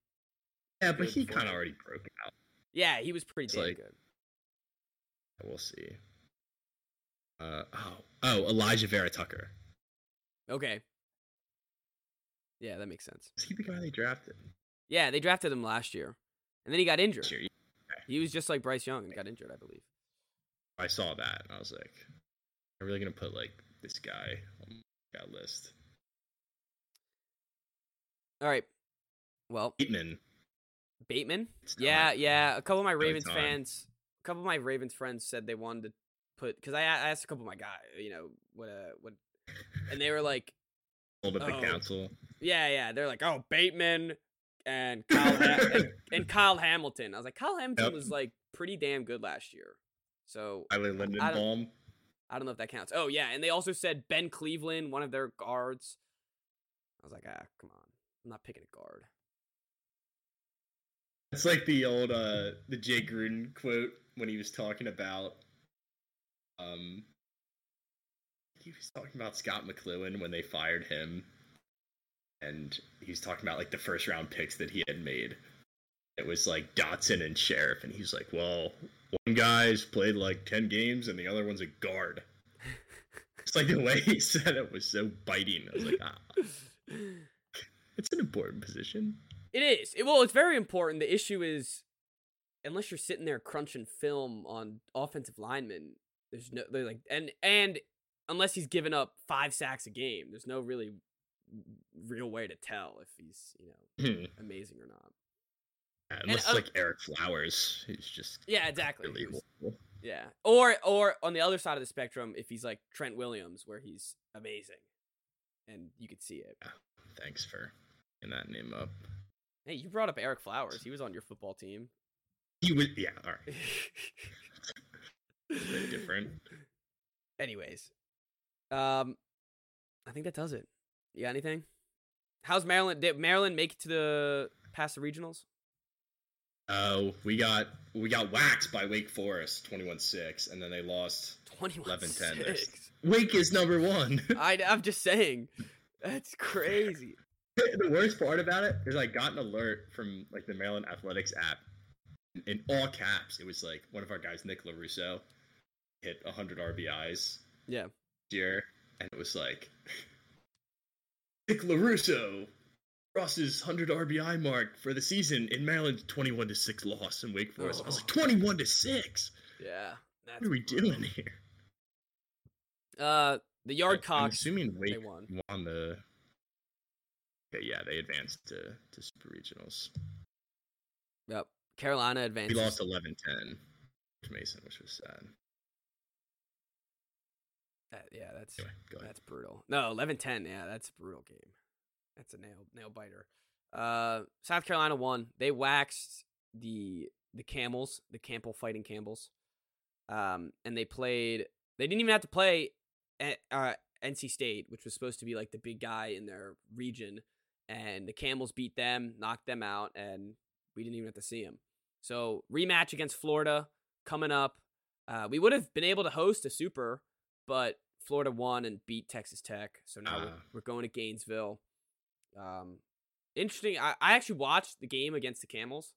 Yeah, but Good he kind of already broke out. Yeah, he was pretty damn like- good. We'll see. Uh oh oh Alijah Vera-Tucker. Okay. Yeah, that makes sense. Is he the guy they drafted? Yeah, they drafted him last year, and then he got injured. This year? He was just like Bryce Young and got injured, I believe. I saw that and I was like, I'm really gonna put like this guy on that list. All right. Well, Bateman. Bateman. Yeah, yeah. A couple of my Ravens fans, a couple of my Ravens friends said they wanted to put because I, asked a couple of my guys, you know, what uh what, and they were like, Hold up the Oh. council. yeah, yeah. They're like, oh, Bateman and Kyle ha- and, and Kyle Hamilton. I was like, Kyle Hamilton Yep. was like pretty damn good last year. So Tyler Linderbaum. I don't know if that counts. Oh yeah, and they also said Ben Cleveland, one of their guards. I was like, ah, come on, I'm not picking a guard. It's like the old uh the Jay Gruden quote when he was talking about um he was talking about Scot McCloughan when they fired him and he was talking about like the first round picks that he had made. It was like Doctson and Scherff and he's like, Well, one guy's played like ten games and the other one's a guard. It's like the way he said it was so biting. I was like, ah, it's an important position. It is. It, well, it's very important. The issue is, unless you're sitting there crunching film on offensive linemen, there's no they're like and and unless he's given up five sacks a game, there's no really real way to tell if he's you know Hmm. amazing or not. Yeah, Unless uh, it's like Ereck Flowers, who's just Yeah, exactly. really Yeah, or or on the other side of the spectrum, if he's like Trent Williams, where he's amazing, and you could see it. Thanks for getting that name up. Hey, you brought up Ereck Flowers. He was on your football team. He was yeah, all right. Different. Anyways, um, I think that does it. You got anything? How's Maryland? Did Maryland make it to the past the regionals? Oh, we got we got waxed by Wake Forest 21-6 and then they lost 21 11-10. Wake is number 1. I, I'm just saying. That's crazy. the worst part about it is I got an alert from like the Maryland Athletics app. In all caps, it was like one of our guys, Nick Lorusso, hit 100 RBIs Yeah. year, and it was like Nick Lorusso crosses 100 RBI mark for the season in Maryland's 21 to 6 loss in Wake Forest. I was like, Oh. 21 to 6. Yeah. What are we brutal. doing here? Uh, the Yard I'm assuming Wake won. won. the. Okay, yeah, they advanced to, to super regionals. Yep. Carolina advanced. We lost 11 10 to Mason, which was sad. That- yeah, that's Anyway, that's brutal. No, 11-10. Yeah, that's a brutal game. That's a nail nail biter. Uh, South Carolina won. They waxed the the Camels, the Campbell fighting Campbells. Um, and they played. They didn't even have to play at uh, NC State, which was supposed to be like the big guy in their region, and the Camels beat them, knocked them out, and we didn't even have to see them. So rematch against Florida coming up. Uh, we would have been able to host a super, but Florida won and beat Texas Tech. So now we're, Ah. we're going to Gainesville. Um, interesting. I, I actually watched the game against the Camels,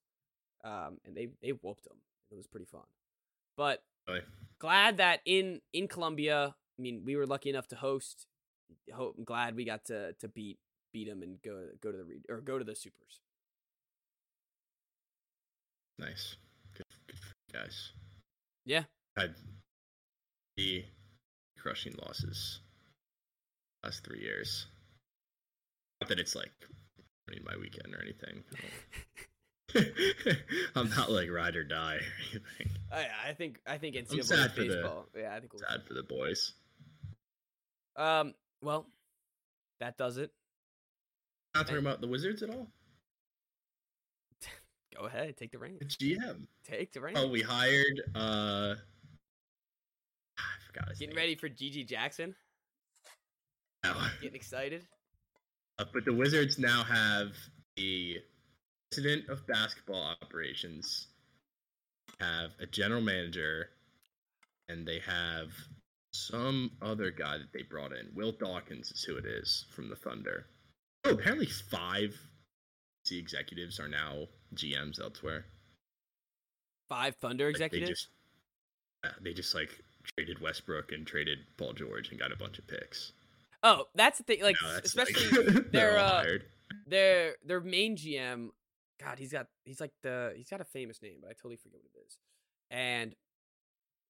um, and they they whooped them. It was pretty fun. But Really? glad that in in Columbia, I mean, we were lucky enough to host. Hope, I'm glad we got to to beat beat them and go go to the re- or go to the supers. Nice. Good, good for you guys. Yeah. Had the crushing losses last three years. That it's like ruining my weekend or anything. I'm not like ride or die or anything. I, I think I think I'm NCAA sad for the- baseball. yeah, I think we'll Sad for the boys. Um. Well, that does it. Not talking about the Wizards at all. Go ahead, take the reins. GM. Take the reins. Oh, we hired. uh I forgot Getting name. ready for GG Jackson. Oh. Getting excited. Uh, but the Wizards now have the president of basketball operations, have a general manager, and they have some other guy that they brought in. Will Dawkins is who it is from the Thunder. Oh, apparently five C executives are now GMs elsewhere. Five Thunder Like, executives. They just, yeah, they just like traded Westbrook and traded Paul George and got a bunch of picks. Oh, that's the thing. Like, Now that's, like, especially their uh, their their main GM. God, he's got he's like the he's got a famous name, but I totally forget what it is. And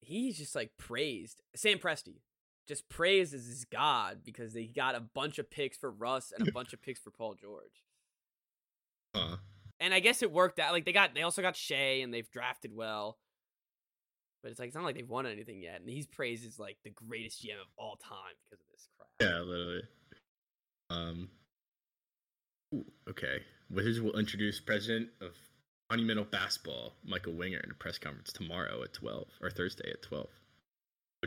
he's just like praised Sam Presti, just praised as his god because they got a bunch of picks for Russ and a bunch of picks for Paul George. Huh. And I guess it worked out. Like they got they also got Shai and they've drafted well. But it's like it's not like they've won anything yet. And he's praised as like the greatest GM of all time because of this crap. Yeah, literally. Um. ooh, okay. Wizards will introduce president of Monumental Basketball, Michael Winger, in a press conference tomorrow at twelve or Thursday at twelve.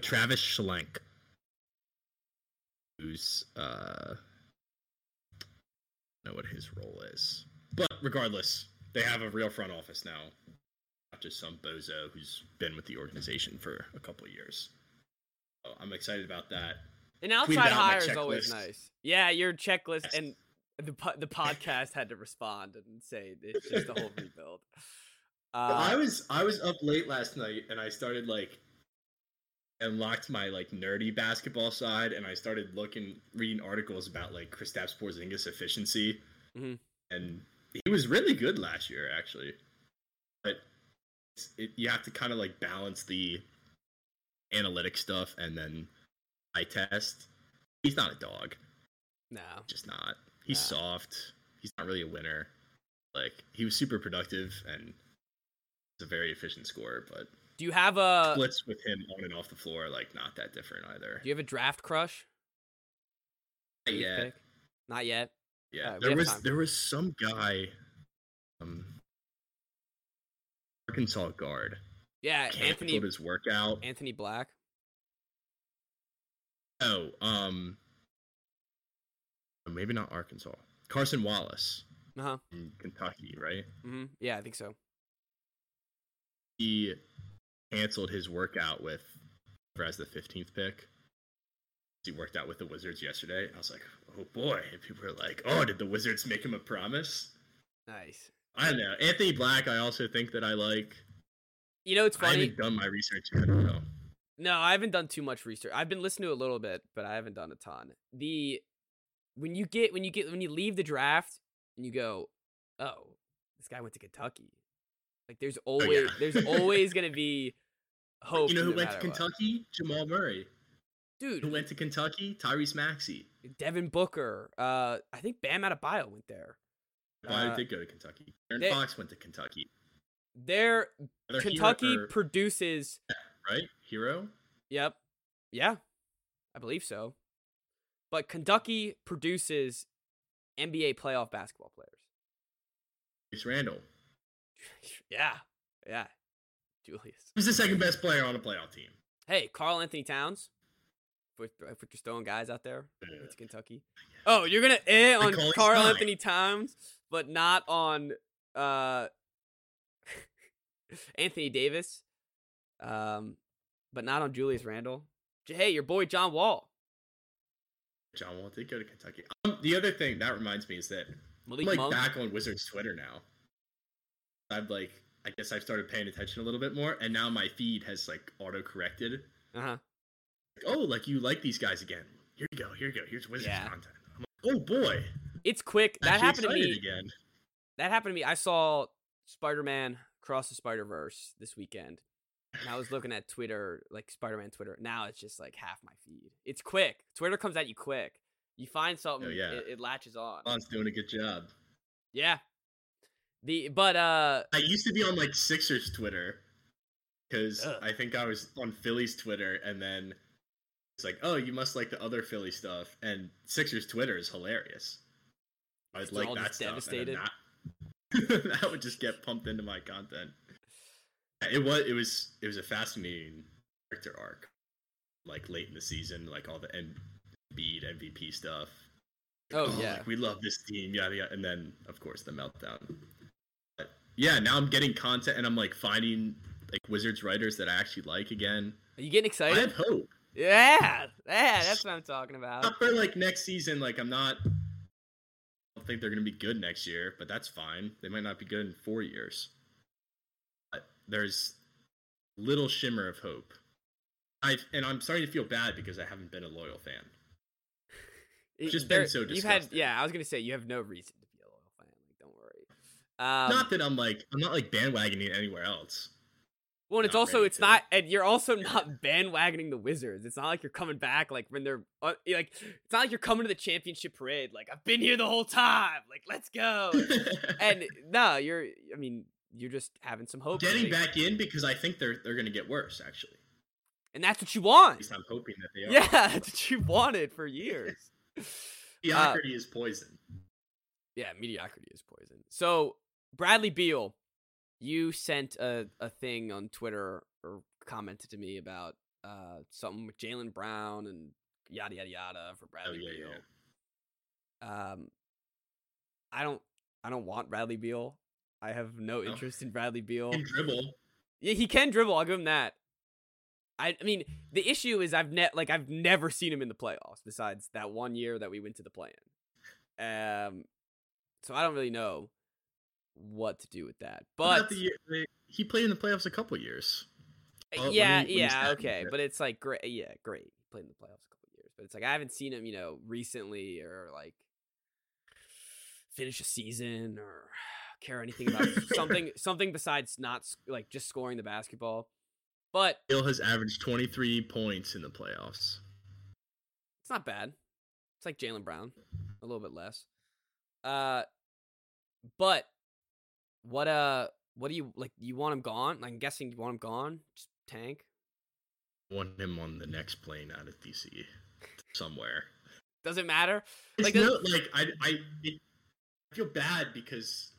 Travis Schlenk, who's uh, know what his role is, but regardless, they have a real front office now, not just some bozo who's been with the organization for a couple years. So I'm excited about that. An outside out hire is always nice. Yeah, your checklist Yes. and the the podcast had to respond and say it's just a whole rebuild. I Uh, was I was up late last night and I started like unlocked my like nerdy basketball side and I started looking reading articles about like Kristaps Porzingis efficiency Mhm. and he was really good last year actually it, you have to kind of like balance the analytic stuff and then eye test he's not a dog no. just not he's soft he's not really a winner like he was super productive and he's a very efficient scorer but Do you have a splits with him on and off the floor like not that different either. Do you have a draft crush? Not yet. pick? Not yet. Yeah, Alright, we there was there was some guy. Um, Arkansas guard Yeah, canceled Anthony his workout. Anthony Black. Oh, um, maybe not Arkansas. Cason Wallace Uh huh. in Kentucky, right? Mm-hmm. Yeah, I think so. He canceled his workout with as the 15th pick. He worked out with the Wizards yesterday. I was like, oh boy. And people were like, oh, did the Wizards make him a promise? Nice. I don't know. Anthony Black, I also think that I like. You know, it's funny. I haven't done my research yet. I don't know. No, I haven't done too much research. I've been listening to a little bit, but I haven't done a ton. The when you get when you get when you leave the draft and you go, oh, this guy went to Kentucky. Like there's always yeah. there's always gonna be hope. You know who no went to matter what. Kentucky? Jamal Murray. Dude, who went to Kentucky? Tyrese Maxey. Devin Booker. Uh, I think Bam Adebayo went there. I Uh, did go to Kentucky. Aaron they- Fox went to Kentucky. There, Kentucky hero- or- produces. right? Hero? Yep. Yeah, I believe so. But Kentucky produces NBA playoff basketball players. Julius Randle. yeah, yeah. Julius. Who's the second best player on a playoff team? Hey, Karl-Anthony Towns. If we're, if we're just throwing guys out there, Yeah. it's Kentucky. Oh, you're gonna eh on Karl-Anthony Towns, but not on uh Anthony Davis. Um, but not on Julius Randle. Hey, your boy John Wall. John Wall did go to Kentucky. Um, the other thing that reminds me is that I'm like Monk. back on Wizards Twitter now. I've like I guess I've started paying attention a little bit more, and now my feed has like auto corrected. Uh huh. Like, oh, like you like these guys again. Here you go. Here you go. Here's Wizards Yeah. content. I'm like, oh boy, It's quick. That happened to me. again. That happened to me. I saw Spider Man Cross the Spider Verse this weekend. And I was looking at Twitter, like Spider Man Twitter. Now it's just like half my feed. It's quick. Twitter comes at you quick. You find something, Oh, yeah. it, it latches on. Lon's doing a good job. Yeah. The but uh I used to be on like Sixers Twitter because I think I was on Phillies Twitter, and then it's like, oh, you must like the other Philly stuff, and Sixers Twitter is hilarious. I'd like all that just devastated. That, that would just get pumped into my content. It was it was it was a fascinating character arc, like late in the season, like all the Embiid MVP stuff. Oh, oh, yeah. like, we love this team, yada yada, and then of course the meltdown. But yeah, now I'm getting content, and I'm like finding like Wizards writers that I actually like again. are you getting I excited? have hope. Yeah. Yeah, that's what I'm talking about. Not for like next season. Like I'm not. Don't think they're gonna be good next year, but that's fine. They might not be good in four years. But there's little shimmer of hope. I and I'm starting to feel bad because I haven't been a loyal fan. It- just been there- so You've had yeah, I was gonna say you have no reason to be a loyal fan. Like, don't worry. Um, not that I'm like I'm not like bandwagoning anywhere else. Well, and it's also it's to. not, and you're also not bandwagoning the Wizards. It's not like you're coming back like when they're uh, like it's not like you're coming to the championship parade. Like I've been here the whole time. Like let's go. and no, you're. I mean, you're just having some hope. getting back in because I think they're they're gonna get worse. Actually, and that's what you want. at least I'm hoping that they are. Yeah, that's what you wanted for years. mediocrity is poison. Yeah, mediocrity is poison. So Bradley Beal, you sent a, a thing on Twitter or commented to me about uh something with Jaylen Brown and yada yada yada for Oh Bradley yeah, Beal. yeah. Um, I don't I don't want Bradley Beal. I have no interest in Bradley Beal. Can dribble. Yeah, he can dribble. I'll give him that. I, I mean, the issue is I've ne- like I've never seen him in the playoffs besides that one year that we went to the play-in. Um, so I don't really know what to do with that. But the he played in the playoffs a couple years. uh, Well, when yeah, he- when yeah, okay. But it's like great. Yeah, great. He played in the playoffs a couple years, but it's like I haven't seen him, you know, recently or like finish a season or care anything about something something besides not like just scoring the basketball. But Bill has averaged 23 points in the playoffs. It's not bad. It's like Jaylen Brown, a little bit less. Uh, but what uh, what do you like? You want him gone? I'm guessing you want him gone. Just tank. Want him on the next plane out of DC somewhere. Doesn't matter. It's Like, no, uh, like I, I, it, I feel bad because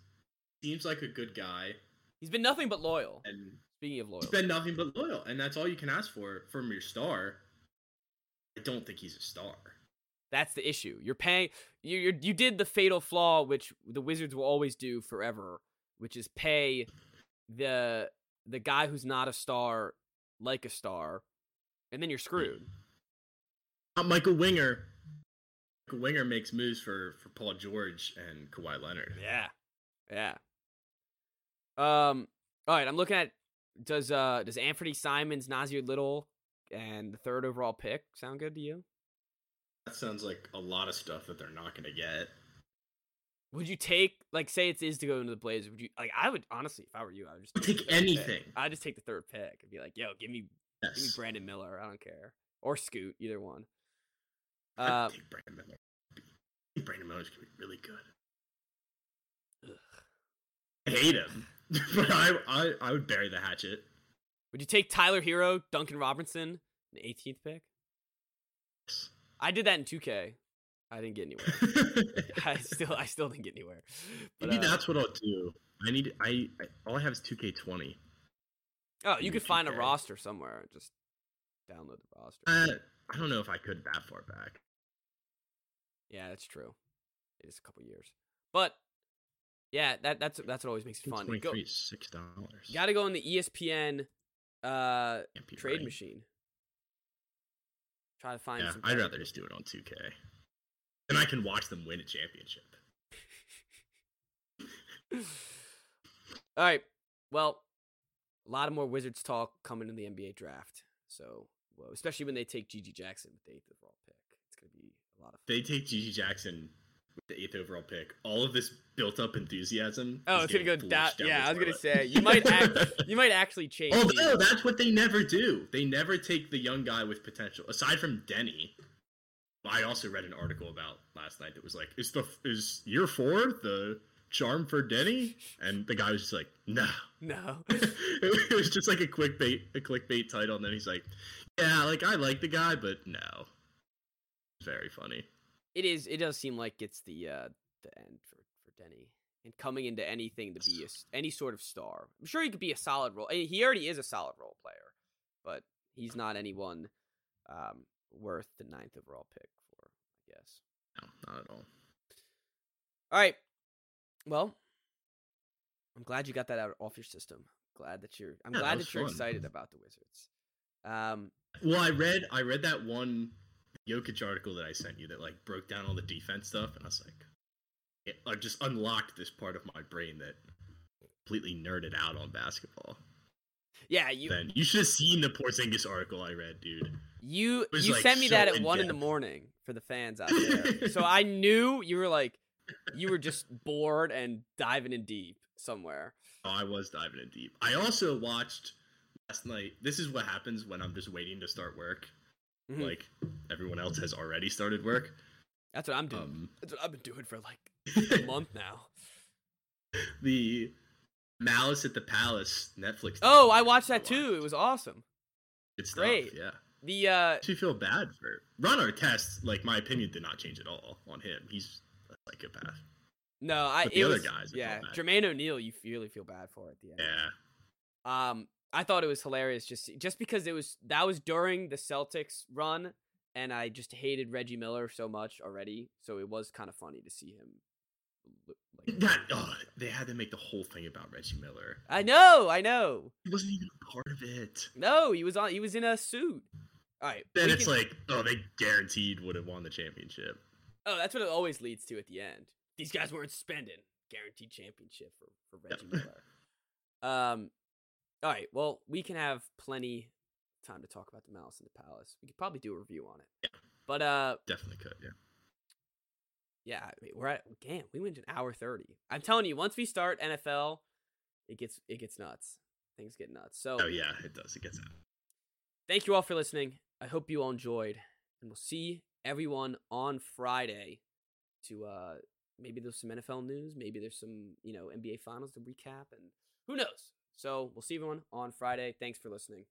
seems like a good guy. He's been nothing but loyal. and Speaking of loyal, he's been nothing but loyal, and that's all you can ask for from your star. I don't think he's a star. that's the issue. You're paying. You you you did the fatal flaw, which the Wizards will always do forever, which is pay the the guy who's not a star like a star, and then you're screwed. Uh, Michael Winger. Michael Winger makes moves for for Paul George and Kawhi Leonard. Yeah, yeah. Um. All right, I'm looking at does uh does Anfernee Simons, Nassir Little, and the third overall pick sound good to you? That sounds like a lot of stuff that they're not going to get. Would you take like say it is to go into the Blazers? Would you like? I would honestly, if I were you, I would just take take anything. I'd just take the third pick and be like, "Yo, give me, give me Brandon Miller. I don't care, or Scoot, either one." Uh, take Brandon Miller. I think Brandon Miller's to be really good. ugh. I hate him, but I, I I would bury the hatchet. would you take Tyler Herro, Duncan Robinson, the 18th pick? I did that in 2K. I didn't get anywhere. I still, I still didn't get anywhere. But, Maybe uh, that's what I'll do. I need I, I all I have is 2K20. Oh, you could find a roster somewhere. Just download the roster. Uh, I don't know if I could that far back. yeah, that's true. It is a couple years, but yeah, that that's that's what always makes it fun. Go, 23 is six dollars. got to go in the ESPN uh trade machine. Try to find. Yeah, some I'd rather just do it on 2K. Then I can watch them win a championship. All right. Well, a lot of more Wizards talk coming in the NBA draft. So, well, especially when they take GG Jackson with the eighth overall pick, it's gonna be a lot of. They take GG Jackson with the eighth overall pick. All of this built up enthusiasm. Oh, it's gonna go getting down. Yeah, I was gonna say you might act, you might actually change. Although that's what they never do. They never take the young guy with potential. Aside from Deni, I also read an article about last night that was like, "Is the is year four the charm for Deni?" And the guy was just like, "No." no. it was just like a clickbait, a clickbait title, and then he's like, "Yeah, like I like the guy, but no." Very funny. It is. It does seem like it's the uh the end for for Deni and coming into anything to be a s any sort of star. I'm sure he could be a solid role. and He already is a solid role player, but he's not anyone um worth the ninth overall pick for. I guess. No, not at all. All right. Well, I'm glad you got that out off your system. Glad that you're. I'm Yeah, glad was that you're fun. excited about the Wizards. Um. Well, I read I read that one Jokic article that I sent you that like broke down all the defense stuff, and I was like, it, I just unlocked this part of my brain that completely nerded out on basketball. Yeah. You. then you should have seen the Porzingis article I read, dude. You you like, sent me so that at one in the morning for the fans out there. so I knew you were like you were just bored and diving in deep somewhere. Oh, I was diving in deep. I also watched last night. This is what happens when I'm just waiting to start work. Mhm. Like everyone else has already started work. That's what I'm doing. Um, That's what I've been doing for like a month now. the Malice at the Palace Netflix. Oh, I watched that too. It was awesome. It's great. Yeah. The uh actually feel bad for Ron Artest. Like my opinion did not change at all on him. He's a psychopath. no, I But the it other was, guys, I yeah. Jermaine O'Neal, you really feel bad for at the end. Yeah. Um, I thought it was hilarious just just because it was that was during the Celtics run, and I just hated Reggie Miller so much already. So it was kind of funny to see him. Like, That oh, they had to make the whole thing about Reggie Miller. I know, I know. He wasn't even a part of it. No, he was on. He was in a suit. All right. Then it's can- like, oh, they guaranteed would have won the championship. oh, that's what it always leads to at the end. These guys weren't spending guaranteed championship for for Reggie Yep. Miller. Um. All right. Well, we can have plenty time to talk about the Malice in the Palace. We could probably do a review on it. Yeah. But uh, Definitely could. Yeah. Yeah, I mean, we're at damn, we went an hour thirty. I'm telling you, once we start NFL, it gets it gets nuts. Things get nuts. So Oh yeah, it does. It gets out. thank you all for listening. I hope you all enjoyed, and we'll see everyone on Friday to uh maybe there's some NFL news, maybe there's some you know NBA finals to recap, and who knows. So we'll see everyone on Friday. Thanks for listening.